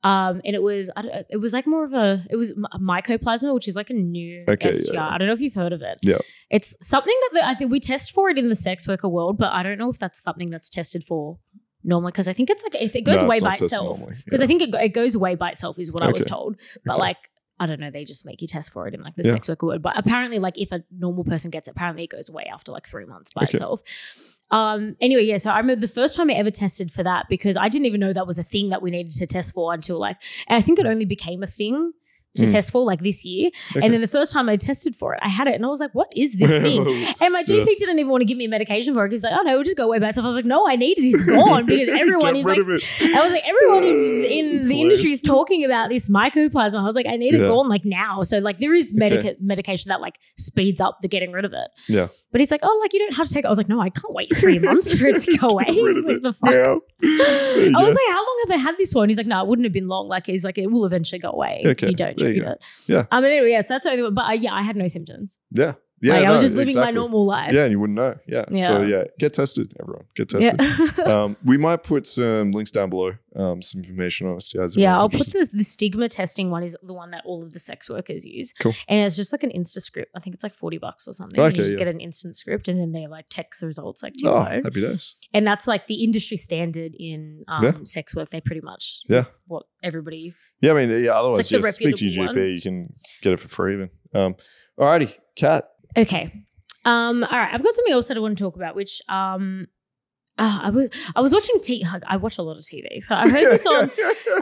Um, and it was it was like more of a it was mycoplasma, which is like a new Okay, STI. yeah. I don't know if you've heard of it. Yeah. it's something that the, I think we test for it in the sex worker world, but I don't know if that's something that's tested for normally because I think it's like if it goes No, away by itself because yeah. I think it, it goes away by itself is what I was told. But Okay. like I don't know, they just make you test for it in like the Yeah. sex worker world. But apparently, like if a normal person gets it, apparently it goes away after like three months by Okay. itself. Um. Anyway, yeah. So I remember the first time I ever tested for that because I didn't even know that was a thing that we needed to test for until like, and I think it only became a thing to Mm. test for like this year. Okay. And then the first time I tested for it, I had it, and I was like, "What is this thing?" And my GP Yeah. didn't even want to give me a medication for it. He's like, "Oh no, we'll just go away by itself." I was like, "No, I need it. It's gone because everyone is like." I was like, everyone in, in the industry is talking about this mycoplasma. I was like, I need it Yeah. gone like now. So like there is medica- Okay. medication that like speeds up the getting rid of it. Yeah. But he's like, oh, like you don't have to take it. I was like, no, I can't wait three months for it to go away. He's like, the fuck. you I was like, how long have I had this? And he's like, no, it wouldn't have been long. Like he's like, it will eventually go away Okay, if you don't there you go. it. Yeah. I mean, anyway, yes, that's the only. But uh, yeah, I had no symptoms. yeah, yeah. like I was just living my normal life. Yeah, and you wouldn't know. Yeah. So Yeah. yeah, get tested, everyone. Get Yeah. tested. um, we might put some links down below, um, some information on STIs. Yeah, I'll put the, the stigma testing one is the one that all of the sex workers use. Cool. And it's just like an instant script. I think it's like 40 bucks or something. Okay, and you just yeah. get an instant script and then they like text the results like to your Oh, phone. happy days. And that's like the industry standard in um, Yeah. sex work. They pretty much Yeah. what everybody Yeah, I mean, yeah. Otherwise, like just speak to your GP. one. You can get it for free, even. Um, alrighty, Kat. Okay. Um, all right. I've got something else that I want to talk about, which um uh, I was I was watching T I watch a lot of TV. So I heard this on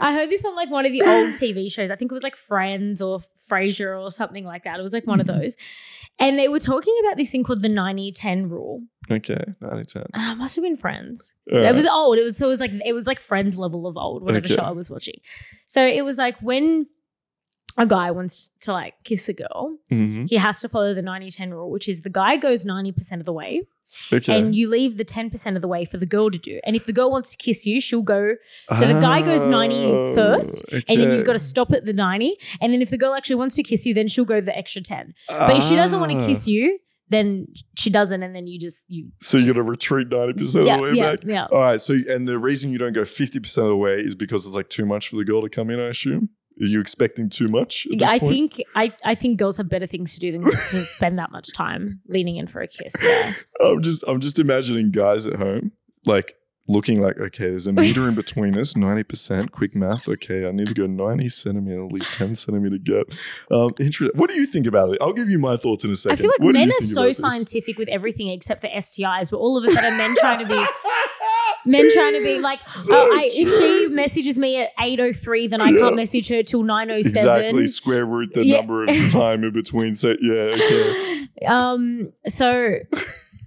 I heard this on like one of the old TV shows. I think it was like Friends or Frasier or something like that. It was like one of Mm-hmm. those. And they were talking about this thing called the 90-10 rule. okay, 90 10. Uh, must have been Friends. It was old. It was so it was like it was like Friends level of old, whatever Okay. show I was watching. So it was like when a guy wants to like kiss a girl, Mhm. he has to follow the 90-10 rule, which is the guy goes 90% of the way Okay. and you leave the 10% of the way for the girl to do. And if the girl wants to kiss you, she'll go so the guy goes 90 Oh, first, and then you've got to stop at the 90. And then if the girl actually wants to kiss you, then she'll go the extra 10. But if she doesn't want to Ah. kiss you, then she doesn't, and then you just you So you got to retreat 90% of the way yeah, back? yeah. All right. So, and the reason you don't go 50% of the way is because it's like too much for the girl to come in, I assume? Are you expecting too much? at Yeah, this I point? think I, I think girls have better things to do than to spend that much time leaning in for a kiss. Yeah. I'm just I'm just imagining guys at home like looking like okay, there's a meter in between us, ninety percent. Quick math. Okay, I need to go ninety centimeter, leave ten centimeter gap. Um, interesting. What do you think about it? I'll give you my thoughts in a second. I feel like What men are so scientific with everything except for STIs, but all of a sudden men trying to be men trying to be like, So oh, I, if she messages me at eight oh three, then I Yeah. can't message her till nine oh seven. Exactly. Square root the Yeah. number of time in between. So yeah. Okay. Um. So.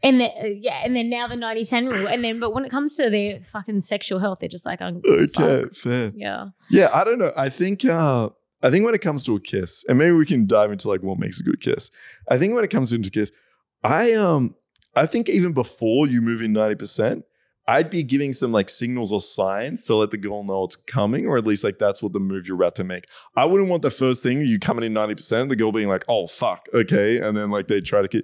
And then, uh, yeah, and then now the 90-10 rule, and then but when it comes to their fucking sexual health, they're just like, oh, Okay. fuck. Fair. yeah, Yeah, I don't know. I think uh I think when it comes to a kiss, and maybe we can dive into like what makes a good kiss. I think when it comes into kiss, I um I think even before you move in 90%, I'd be giving some like signals or signs to let the girl know it's coming, or at least like that's what the move you're about to make. I wouldn't want the first thing you coming in 90%, the girl being like, oh fuck, okay. And then like they try to kiss.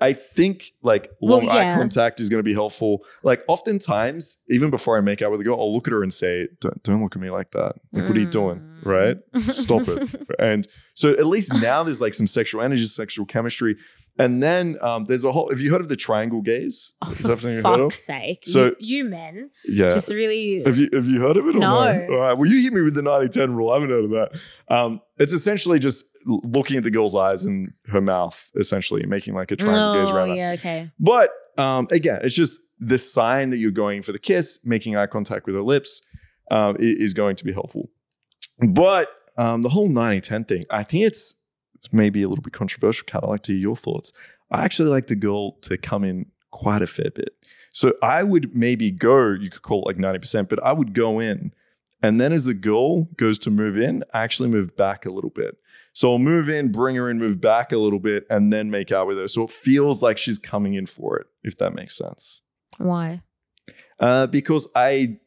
I think like Well, long eye contact is going to be helpful. Like oftentimes, even before I make out with a girl, I'll look at her and say, "Don't, don't look at me like that. Like, what are you doing? Mm. Right? Stop it." And so at least now there's like some sexual energy, sexual chemistry, and then um, there's a whole. Have you heard of the triangle gaze? Oh, Is for that you've heard of? fuck's sake! So- you, you men Yeah. just really Have you have you heard of it? Or No. All right. Well, you hit me with the 90-10 rule. I haven't heard of that. Um, it's essentially just looking at the girl's eyes and her mouth, essentially making like a triangle gaze Oh, around that. yeah, okay. But um, again, it's just the sign that you're going for the kiss, making eye contact with her lips um, is going to be helpful. But um, the whole 90 10 thing, I think it's maybe a little bit controversial. Kat, I'd like to hear your thoughts. I actually like the girl to come in quite a fair bit. So I would maybe go, you could call it like 90%, but I would go in. And then as the girl goes to move in, I actually move back a little bit. So I'll move in, bring her in, move back a little bit, and then make out with her. So it feels like she's coming in for it, if that makes sense. Why? Uh, because I,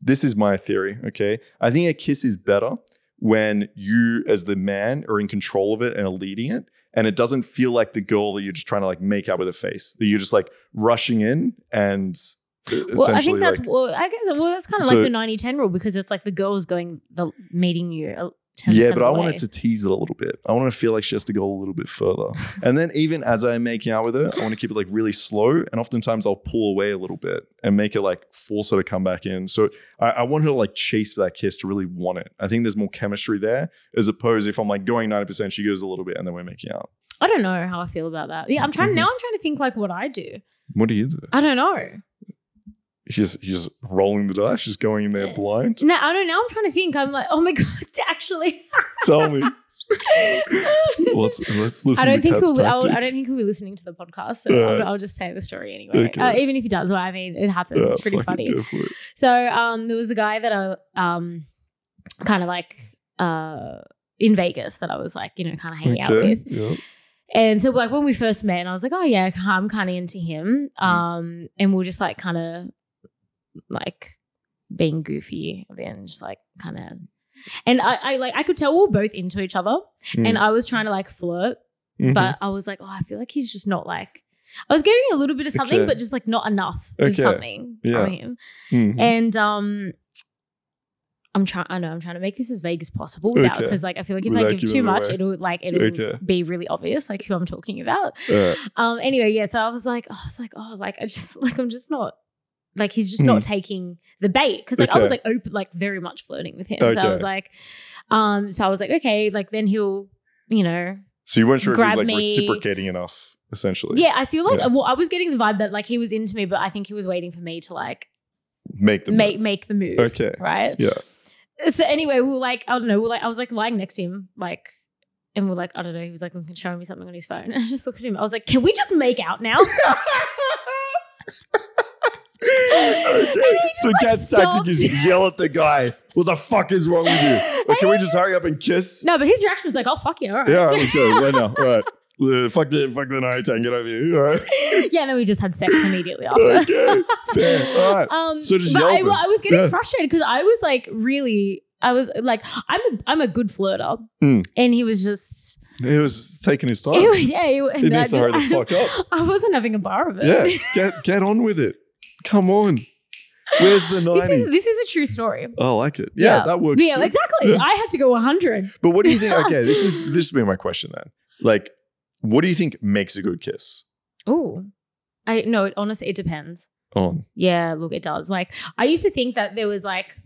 this is my theory. Okay, I think a kiss is better when you, as the man, are in control of it and are leading it, and it doesn't feel like the girl that you're just trying to like make out with a face. That you're just like rushing in and. Uh, well, I think that's like- well. I guess well, that's kind of So- like the 90-10 rule because it's like the girl's going the meeting you. Uh, 10% Yeah, but I wanted to tease it a little bit. I want to feel like she has to go a little bit further. and then even as I'm making out with her, I want to keep it like really slow. And oftentimes I'll pull away a little bit and make it like force her to come back in. So I, I want her to like chase for that kiss to really want it. I think there's more chemistry there as opposed if I'm like going 90%, she goes a little bit and then we're making out. I don't know how I feel about that. Yeah, I'm trying now. I'm trying to think like what I do. What do you do? I don't know. She's, she's rolling the dice, she's going in there blind. No, I don't know. I'm trying to think. I'm like, oh my god, actually. Tell me. let's, let's listen I don't to think he'll. I'll, I don't think he'll be listening to the podcast. So Yeah. I'll, I'll just say the story anyway. Okay. Uh, even if he does, well, I mean, it happens. Yeah, it's pretty funny. it. So um, there was a guy that I um, kind of like uh in Vegas that I was like, you know, kind of hanging out with. yeah. And so like when we first met, and I was like, oh yeah, I'm kind of into him. Mm. Um, and we are just like kind of like being goofy and just like kind of. And I, I like I could tell we were both into each other, Mm. and I was trying to like flirt, Mhm. but I was like, oh, I feel like he's just not like. I was getting a little bit of something, Okay. but just like not enough of something Yeah. from him. Mhm. And um, I'm trying. I know I'm trying to make this as vague as possible without Okay. because like I feel like if Without I give too much, away. it'll like it'll Okay. be really obvious like who I'm talking about. Uh, Um. Anyway, yeah. So I was like, oh, I was like, oh, like I just like I'm just not. Like he's just not taking the bait because like I was Hmm. Like open, like very much flirting with him. So I was like, um, so I was like, okay, like then he'll, you know, So you weren't sure if he was like me. reciprocating enough, essentially. yeah. I feel like Yeah. well, I was getting the vibe that like he was into me, but I think he was waiting for me to like Make the make move. make the move. Okay. Right. Yeah. So anyway, we were like, I don't know, we are like, I was like lying next to him, like, and we're like, I don't know, he was like looking, showing me something on his phone. And I just looked at him. I was like, can we just make out now? okay. So like, Kat's stopped. tactic is yell at the guy. What the fuck is wrong with you? Or can we just hurry up and kiss? no, but his reaction was like, oh fuck yeah, all right. Yeah, all right, let's go right now. All right. Uh, fuck the fuck the night and get over here. All right. yeah, then we just had sex immediately after. okay. Fair. All right. Um, So just yell I. I was getting Yeah. frustrated because I was like, really, I was like, I'm a, I'm a good flirter, Mm. and he was just, He was taking his time. he yeah, he, He needs to hurry the fuck up. I wasn't having a bar of it. Yeah. Get get on with it. Come on. Where's the this 90? is this is a true story. I like it. Yeah, that works. Yeah, too. exactly. I had to go 100. But what do you think? Okay, this is this would be my question then. Like, what do you think makes a good kiss? Oh, I no. It, honestly, it depends. On Yeah, look, it does. Like I used to think that there was like,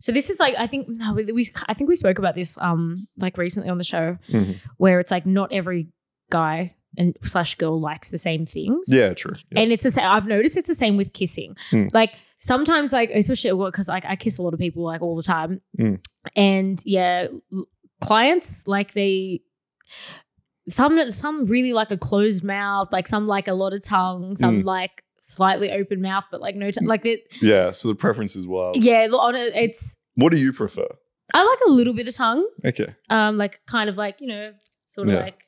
so this is like I think no, we, we I think we spoke about this um like recently on the show Mhm. where it's like not every guy and slash girl likes the same things. yeah, true. Yeah. And it's the same. I've noticed it's the same with kissing. Mm. Like sometimes, like especially because like I kiss a lot of people like all the time, Mm. and yeah, clients like they some some really like a closed mouth, like some like a lot of tongue, some Mm. like slightly open mouth, but like no tongue. Like it, yeah. So the preference is wild. yeah, on it's What do you prefer? I like a little bit of tongue, Okay. um, like kind of like you know, sort of Yeah. like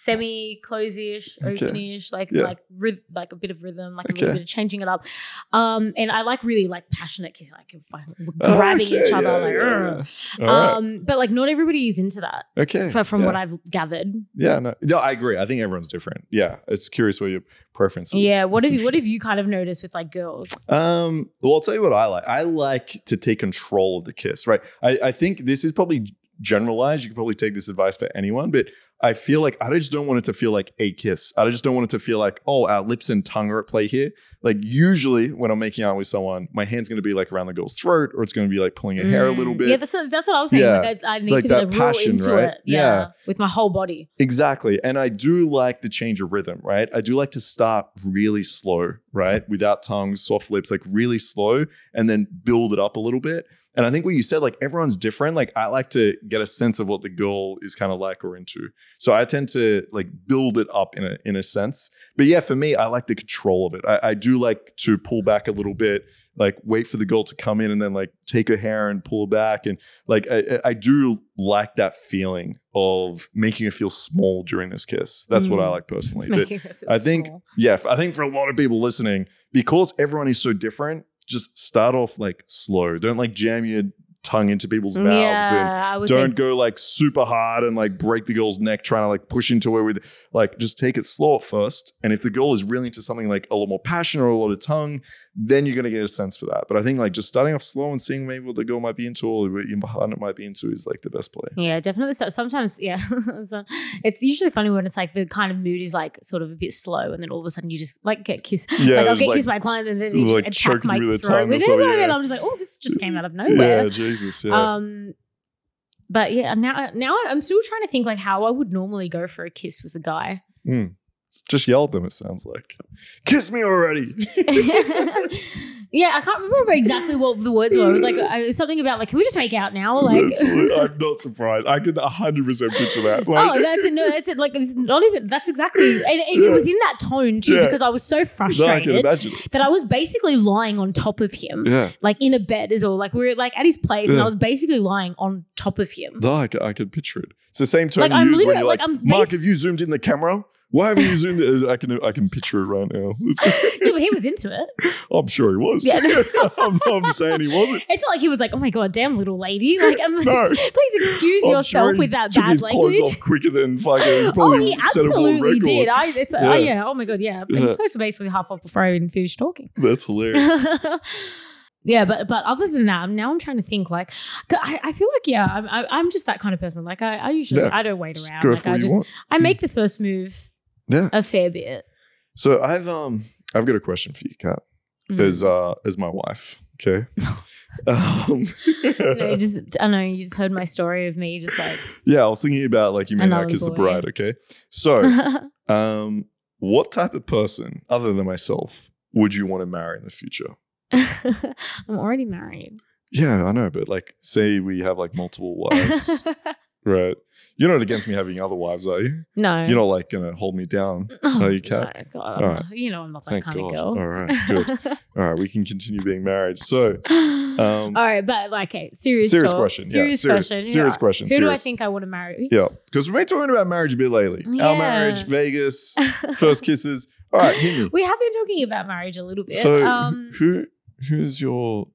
semi close-ish, Okay. openish, like Yeah. like ryth- like a bit of rhythm, like a little bit of changing it up. Um, and I like really like passionate kissing, like Oh, grabbing okay, each other, yeah, like. yeah. All right. Um, but like not everybody is into that. okay. From what I've gathered. Yeah. No. Yeah. I agree. I think everyone's different. Yeah. It's curious what your preference is. Yeah. What have you What have you kind of noticed with like girls? Um, well, I'll tell you what I like. I like to take control of the kiss, right? I, I think this is probably generalized. You can probably take this advice for anyone, but I feel like I just don't want it to feel like a kiss. I just don't want it to feel like, oh, our lips and tongue are at play here. Like usually when I'm making out with someone, my hand's gonna be like around the girl's throat or it's gonna be like pulling her hair a little Mm. bit. Yeah, that's that's what I was saying. Yeah. Like I, I need Like to be like real passion, into right? it. Yeah, Yeah. with my whole body. Exactly. And I do like the change of rhythm, right? I do like to start really slow, right? Without tongue, soft lips, like really slow, and then build it up a little bit. And I think what you said, like everyone's different. Like I like to get a sense of what the girl is kind of like or into. So I tend to like build it up in a in a sense. But yeah, for me, I like the control of it. I, I do like to pull back a little bit. like wait for the girl to come in and then like take her hair and pull back and like I, I- do like that feeling of making her feel small during this kiss. That's what I Mm. like personally. But Making her feel I think small. yeah, I think for a lot of people listening, because everyone is so different, just start off like slow. Don't like jam your tongue into people's mouths and Yeah, was don't like, go like super hard and like break the girl's neck trying to like push into her with like just take it slow at first. And if the girl is really into something like a lot more passion or a lot of tongue then you're gonna get a sense for that but i think like just starting off slow and seeing maybe what the girl might be into or what your partner might be into is like the best play Yeah, definitely. So- Sometimes, yeah, So it's usually funny when it's like the kind of mood is like sort of a bit slow, and then all of a sudden you just like get kissed. Yeah, like I'll get like- kissed by a client, and then they like just attack my you throat tongue with it, something, and. I'm just like, oh, this just came out of nowhere. yeah jesus yeah Um, but yeah, now now I'm still trying to think like how I would normally go for a kiss with a guy. Just yell at them it sounds like kiss me already yeah, I can't remember exactly what the words were. It was like I, it was something about like, can we just make out now? Like, i'm not surprised i can 100% picture that oh, like, oh, that's it. No, that's it. Like, it's not even. That's exactly. And, and it was in that tone too Yeah. because I was so no, i can frustrated imagine that I was basically lying on top of him, yeah like in a bed as well. Like we were like at his place, and I was basically lying on top of him. No, I, I can picture it. It's the same tone Like, you I'm use when you're like, like, Mark, have you zoomed in the camera? Why haven't you zoomed in? I can I can picture it right now. Yeah, but he was into it. I'm sure he was. Yeah. I'm, I'm saying he wasn't. It's not like he was like, "Oh my god, damn little lady!" Like, I'm No. please excuse I'm yourself sure with that took bad his clothes language. off quicker than fucking. Oh, he set a world absolutely did. I, it's, uh, Yeah. Oh yeah. Oh my god, yeah. Yeah. His clothes were basically half up before I even finished talking. That's hilarious. yeah, but but other than that, now I'm trying to think. Like, I, I feel like yeah, I'm I, I'm just that kind of person. Like, I, I usually Yeah. I don't wait around. Like, I just want. I mm. make the first move Yeah. a fair bit. So I've um I've got a question for you, Kat. Mm. As uh as my wife. Okay. um, No, you just I know you just heard my story of me just like yeah, I was thinking about like you may not kiss the bride. Okay. So um, what type of person other than myself would you want to marry in the future? I'm already married. Yeah, I know, but like, say we have like multiple wives, right? You're not against me having other wives, are you? no. You're not like gonna hold me down. Oh, No, you can't. no, God, All not- You know I'm not that Thank kind God. of girl. All right, good. All right, we can continue being married. So, um, All right, but like, okay, serious, serious talk. question. Serious yeah, serious, question. serious yeah. question. Who do I think I want to marry? Yeah, because we've been talking about marriage a bit lately. Our marriage, Vegas, first kisses. All right, we have been talking about marriage a little bit. So, um, who who's your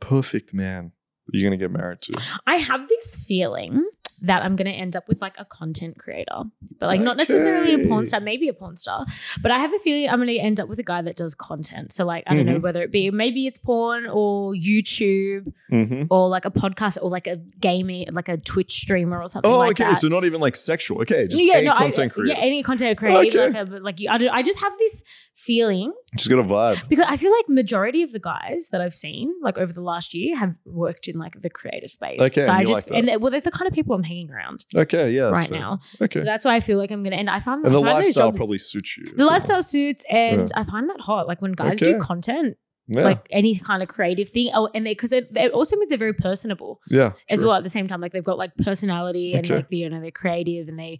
perfect man that you're gonna get married to? I have this feeling that I'm going to end up with like a content creator, but like not necessarily a porn star, maybe a porn star. But I have a feeling I'm going to end up with a guy that does content. So like I don't Mm-hmm. know whether it be maybe it's porn or YouTube Mm-hmm. or like a podcast or like a gaming, like a Twitch streamer or something Oh, like okay. that. So not even like sexual. Okay, just yeah, a no, content I, creator. yeah, any content creator, Okay. like a, like you, I, don't- I just have this feeling just got a vibe. because I feel like majority of the guys that I've seen like over the last year have worked in like the creator space. Okay, so I you just like that. and well, that's the kind of people I'm hanging around Okay, yeah, right fair. now. Okay, So that's why I feel like I'm gonna end. I found and the lifestyle probably suits you. the lifestyle suits, and I find that hot. Like when guys do content, yeah, like any kind of creative thing, oh, and they because it, it also means they're very personable yeah, as true. well. At the same time, like they've got like personality and Okay. like you know they're creative and they.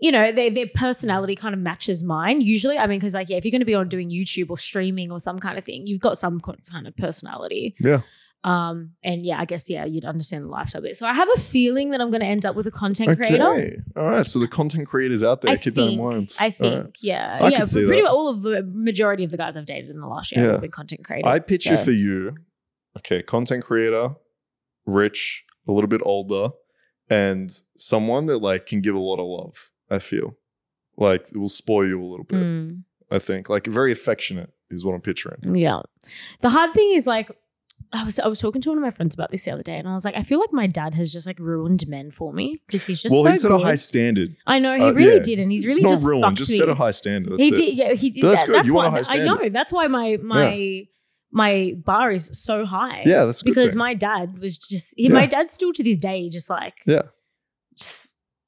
You know, their their personality kind of matches mine. Usually, I mean, because like, yeah, if you're going to be on doing YouTube or streaming or some kind of thing, you've got some kind of personality. Yeah. Um, and yeah, I guess yeah, you'd understand the lifestyle bit. So I have a feeling that I'm going to end up with a content creator. Okay, creator. all right. So the content creators out there, I keep think, that in mind. I think, right. yeah, I yeah. pretty that. all of the majority of the guys I've dated in the last year Yeah. have been content creators. I picture so- for you, okay, content creator, rich, a little bit older, and someone that like can give a lot of love. I feel like it will spoil you a little bit. Mm, I think like very affectionate is what I'm picturing. yeah. The hard thing is like. I was I was talking to one of my friends about this the other day, and I was like, I feel like my dad has just like ruined men for me because he's just well, so he set good. a high standard. I know he uh, really yeah. did, and he's It's really not just ruined. fucked Just me. set a high standard. That's he it. did, yeah. He did. But that's that- good. That's You why want a high I know. standard. That's why my my my bar is so high. Yeah, that's a good because thing. my dad was just he, Yeah. my dad still to this day just like Yeah. just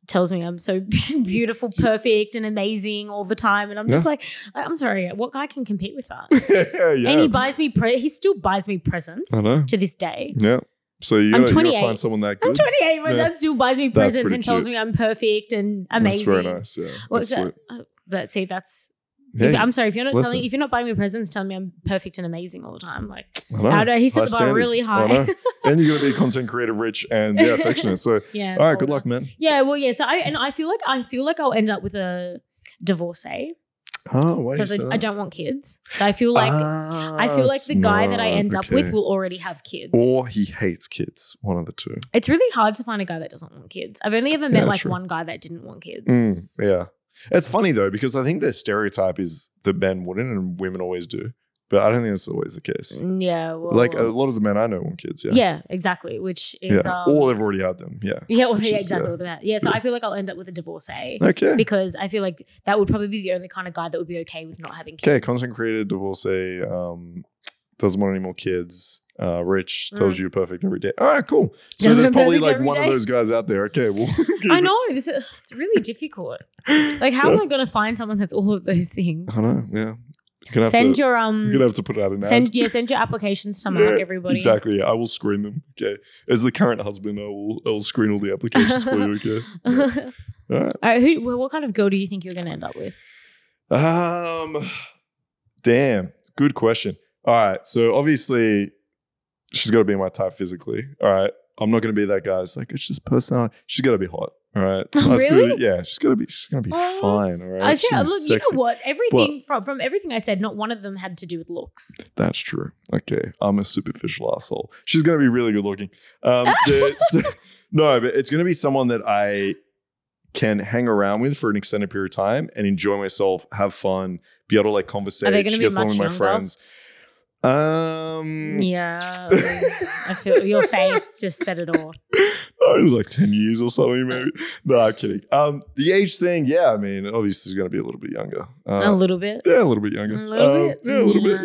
tells me I'm so beautiful, perfect, and amazing all the time, and I'm just Yeah. like, I'm sorry, what guy can compete with that? yeah. And he buys me, pre- he still buys me presents to this day. Yeah. So you I'm gotta, you gotta 28. find someone that good. I'm 28. My Yeah. dad still buys me presents and tells me I'm perfect and amazing. That's very nice. Yeah. What's That's that? Uh, But see, that's If- I'm sorry if you're not listen. telling if you're not buying me presents, telling me I'm perfect and amazing all the time. Like I know. I know he set the bar standard. really I high. know. and you're gonna be content creator, rich, and yeah, affectionate. So, yeah. all right, good luck, man. Yeah, well, yeah. So I and I feel like I feel like I'll end up with a divorcee Oh, why do you because say I, that? Don't want kids. So I feel like I feel like the guy that I end up with will already have kids. or he hates kids. One of the two. it's really hard to find a guy that doesn't want kids. I've only ever Yeah, met like true. one guy that didn't want kids. Mm, yeah, it's funny though because I think the stereotype is that men wouldn't and women always do, but I don't think that's always the case. Mm, Yeah, well, Like a lot of the men I know want kids. Yeah, yeah. exactly. Which is yeah, um, or they've already had them. Yeah. yeah, well, yeah, is, exactly. uh, what. Yeah, so I feel like I'll end up with a divorcee Okay. because I feel like that would probably be the only kind of guy that would be okay with not having kids. Okay. Content creator, divorcee, um, doesn't want any more kids. Uh, rich tells Mm. you you're perfect every day. All right, cool. So there's probably like one of those guys out there. Okay, well, I know this is it's really difficult. Like, how am I going to find someone that's all of those things? I know. Yeah, gonna Send to. your um, you're gonna have to put it out an ad. send yeah, send your applications to Mark. Yeah, Everybody, Exactly. Yeah, I will screen them. Okay. As the current husband, I will I will screen all the applications for you. Okay. Yeah. All right. All right, who, what kind of girl do you think you're going to end up with? Um. Damn. Good question. All right. So obviously, she's got to be my type physically. All right. I'm not going to be that guy. It's like it's just personality. She's got to be hot. All right. Oh, really? beauty- Yeah. She's got to be. She's going to be Oh. fine. All right. I She's look, you know what? Everything from from everything I said, not one of them had to do with looks. That's true. Okay, I'm a superficial asshole. She's gonna be really good looking. Um, the- no, but it's gonna be someone that I can hang around with for an extended period of time and enjoy myself, have fun, be able to like conversate. Are they gonna she be gets along much with my younger? friends. Um, Yeah, I feel your face just said it all. No, like ten years or something, maybe. No, I'm kidding. Um, the age thing, yeah. I mean, obviously, she's gonna be a little bit younger. a Uh, little bit. yeah, a little bit younger. A little Um, bit? Yeah, a little bit.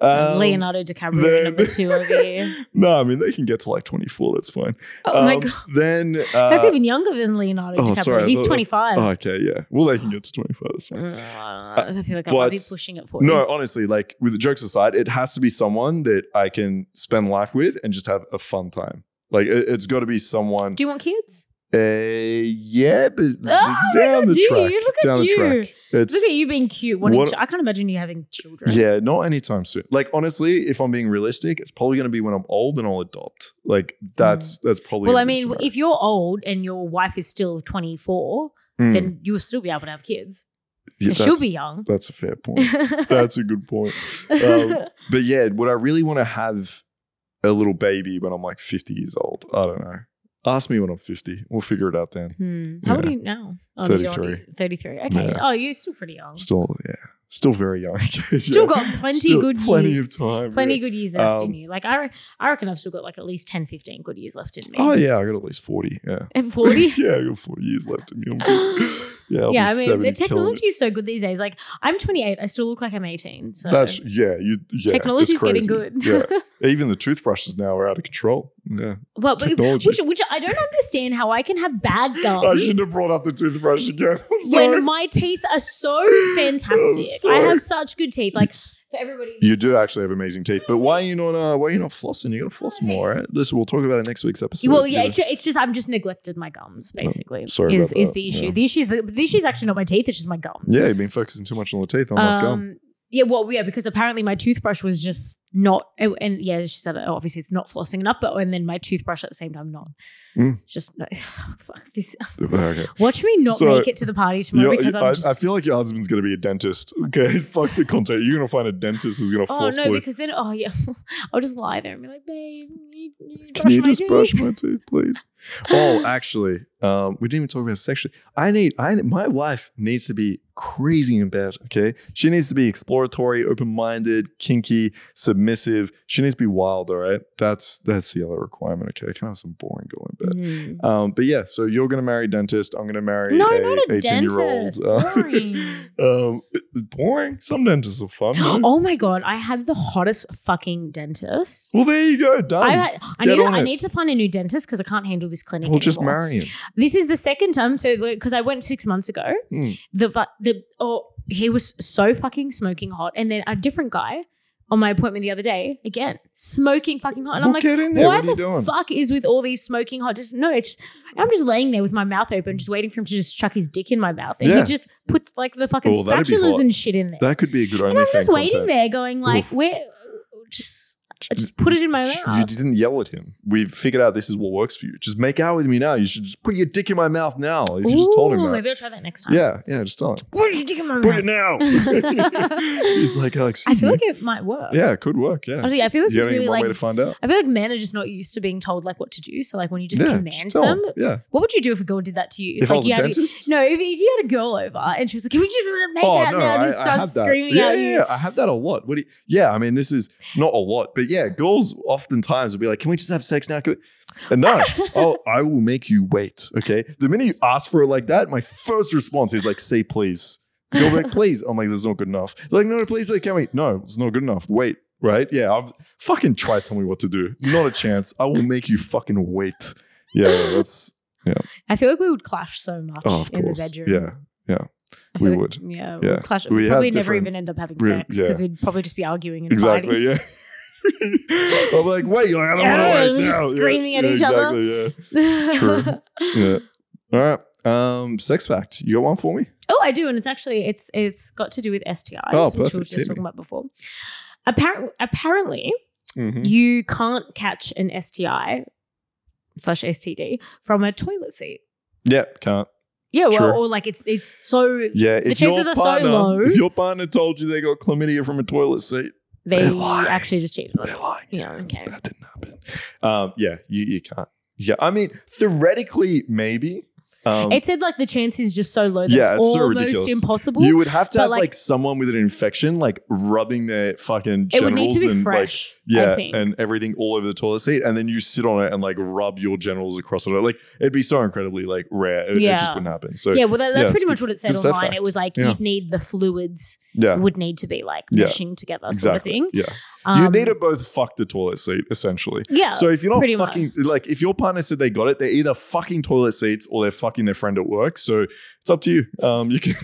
Yeah. Um, Leonardo DiCaprio then- number two over here. No, I mean they can get to like 24. That's fine. Oh my Um, god, Then uh, that's even younger than Leonardo oh, DiCaprio. sorry, He's thought- 25. oh, okay, yeah. Well, they can get to 25. That's fine. Mm, I feel like I might be pushing it for you. No, honestly, like with the jokes aside, it has to be someone that I can spend life with and just have a fun time. Like it, it's got to be someone. Do you want kids? Uh, yeah, but Oh, down the do you? track. Look at down the you. track. It's Look at you being cute. Wanting What- ch- I can't imagine you having children. yeah, not anytime soon. Like honestly, if I'm being realistic, it's probably going to be when I'm old and I'll adopt. Like that's that's probably. Mm. Well, I mean, if you're old and your wife is still 24. Mm, then you'll still be able to have kids. Yeah, she'll be young. That's a fair point. That's a good point. Um, but yeah, would I really want to have a little baby when I'm like 50 years old? I don't know. Ask me when I'm 50. We'll figure it out then. Hmm. How old Yeah. are you now? Oh, you 33. 33. Okay. Yeah. Oh, you're still pretty young. Still, yeah, still very young. Still Yeah. got plenty Still good plenty years. of time. Plenty good years left in Um, you. Like I, re- I reckon I've still got like at least 10, 15 good years left in me. Oh yeah, I got at least 40. Yeah. And 40? yeah, I got 40 years left in me. Yeah, yeah, I mean, the technology is so good these days. Like, I'm 28. I still look like I'm 18. So That's yeah, you yeah. Technology's getting good. yeah, even the toothbrushes now are out of control. Yeah, well, but, technology. which, which I don't understand how I can have bad gums. I shouldn't have brought up the toothbrush again. When my teeth are so fantastic. I have such good teeth. Like for everybody. You do actually have amazing teeth, but why are you not? Uh, why are you not flossing? You got to floss more, right? Listen, we'll talk about it next week's episode. well, yeah, You it's, it's just I've just neglected my gums. Basically, sorry is about is the issue? yeah. The issue is the, the issue is actually not my teeth. It's just my gums. yeah, you've been focusing too much on the teeth, not enough gum. Yeah, well, yeah, because apparently my toothbrush was just not, and, and yeah, she said oh, obviously it's not flossing enough, but and then my toothbrush at the same time not. Mm. It's just no, fuck this. Okay. Watch me not So, make it to the party tomorrow because I'm I, just. I feel like your husband's gonna be a dentist. Okay, fuck the content. You're gonna find a dentist who's gonna Oh no! Because then, oh yeah, I'll just lie there and be like, "Babe, you, you Can you just teeth?" brush my teeth, please? Oh, actually, um, we didn't even talk about sexually. I need, I my wife needs to be crazy in bed. Okay, she needs to be exploratory, open-minded, kinky, submissive. She needs to be wild. All right, that's that's the other requirement. Okay, I can have some boring girl in bed. Mhm. Um, but yeah, so you're gonna marry a dentist. I'm gonna marry No, a not a 18 year old. dentist. Boring. um, boring. Some dentists are fun. oh my god, I had the hottest fucking dentist. Well, there you go. Done. I, I need to, on I need to find a new dentist because I can't handle this clinic. We'll just marry him. This is the second time. So because I went six months ago, Mm. the fu- the oh he was so fucking smoking hot, and then a different guy on my appointment the other day. Again, smoking fucking hot, and I'm Well, like, get in there. why What are you the doing? fuck is with all these smoking hot? Just no, it's. I'm just laying there with my mouth open, just waiting for him to just chuck his dick in my mouth, and Yeah. he just puts like the fucking Oh, that'd be spatulas hot. and shit in there. That could be a good and I'm OnlyFans just waiting content. there, going like, Oof. where? Just, I just put it in my mouth. You didn't yell at him. We've figured out this is what works for you. Just make out with me now. You should just put your dick in my mouth now. If you just told him Ooh, that. Maybe I'll try that next time. Yeah, yeah, just tell him. Put your dick in my Put mouth. it now. He's like, oh, I excuse feel me. like it might work. yeah, it could work. Yeah. Honestly, I feel like you it's only really one like way to find out. I feel like men are just not used to being told like what to do. So like when you just yeah, command just tell them, him. Yeah. what would you do if a girl did that to you? If I like was you a had dentist. no, if, if you had a girl over and she was like, "Can we just make Oh out no, now?" I, Just start have that. screaming yeah, at yeah, you. yeah, I have that a lot. What do you, yeah, I mean, this is not a lot, but yeah, girls oftentimes will be like, "Can we just have sex now?" We-" And no, oh, I will make you wait. Okay, the minute you ask for it like that, my first response is like, "Say please." Go like, please. I'm like, "That's not good enough." They're like, no, no, please, please, can we? No, it's not good enough. Wait, right? Yeah, I'm fucking try to tell me what to do. Not a chance. I will make you fucking wait. Yeah, that's yeah. I feel like we would clash so much oh, of in the bedroom. Yeah, I feel we like- would. Yeah, Yeah. we'd clash. We We'd have probably never even end up having sex because yeah. we'd probably just be arguing and exactly. fighting. Yeah. I'm like, wait, you're like, I don't Yeah, want to we're wait just screaming yeah, at yeah, each other. exactly, Yeah. True. Yeah. All right. Um, sex fact. You got one for me? Oh, I do, and it's actually it's it's got to do with STIs, Oh, which we were just Hit talking me. about before. Apparently, apparently, Mm-hmm. you can't catch an STI slash STD from a toilet seat. Yeah, can't. Yeah, well, True. or like it's it's so Yeah, The if your chances are so low. if your partner told you they got chlamydia from a toilet seat, they They're actually just cheated on they're lying. Yeah, okay. that didn't happen. Um, yeah, you you can't. Yeah, I mean, theoretically, maybe. Um, It said like the chance is just so low that Yeah, it's it's so almost ridiculous. impossible. you would have to have like- like, someone with an infection, like rubbing their fucking genitals it would need to be and like fresh. Yeah, and everything all over the toilet seat, and then you sit on it and like rub your genitals across it. Like it'd be so incredibly like rare. It, it just wouldn't happen. So yeah, well, that, that's yeah, pretty much good- what it said online. It was like Yeah. you'd need the fluids yeah, would need to be like Yeah. meshing together, sort exactly. of thing. Yeah, Um, you need to both fuck the toilet seat essentially. Yeah. So if you're not fucking like if your partner said they got it, they're either fucking toilet seats or they're fucking their friend at work. So it's up to you. Um, you can.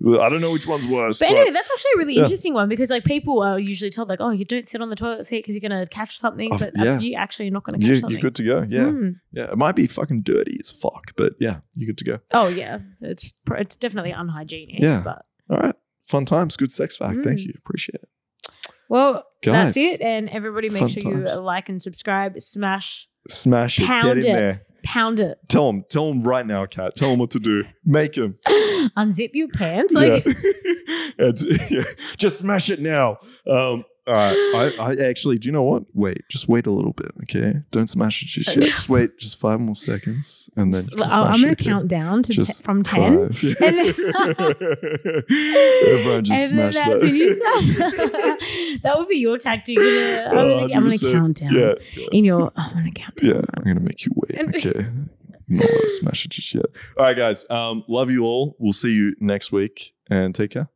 I don't know which one's worse. But But, anyway, that's actually a really Yeah. interesting one because like people are usually told like, oh, you don't sit on the toilet seat because you're gonna catch something, Oh, but uh, yeah. you actually are not gonna catch you, something. you're good to go. Yeah, Mm. yeah. It might be fucking dirty as fuck, but yeah, you're good to go. Oh yeah, it's it's definitely unhygienic. Yeah. But All right, fun times, good sex fact. Thank Mm. you, appreciate it. well, that's it. And everybody, make sure times. you like and subscribe, smash, Smash it, Pound get in it. there. pound it, Tell them, tell them right now, Kat. Tell them what to do. Make them. unzip your pants. Like yeah. And- yeah. Just smash it now. Um, all right. I, I actually, do you know what? Wait, just wait a little bit, okay? Don't smash it just yet. Just wait, just five more seconds, and then you can I'm smash gonna it, okay? count down to te- Just from ten. five. And Everyone just and then smash that's that. when you start. that would be your tactic. I'm gonna, I'm gonna, I'm gonna 100%. count down. Yeah, yeah. In your, I'm gonna count down. Yeah, I'm gonna make you wait. And- Okay. Not smash it just yet. All right, guys. Um, love you all. We'll see you next week and take care.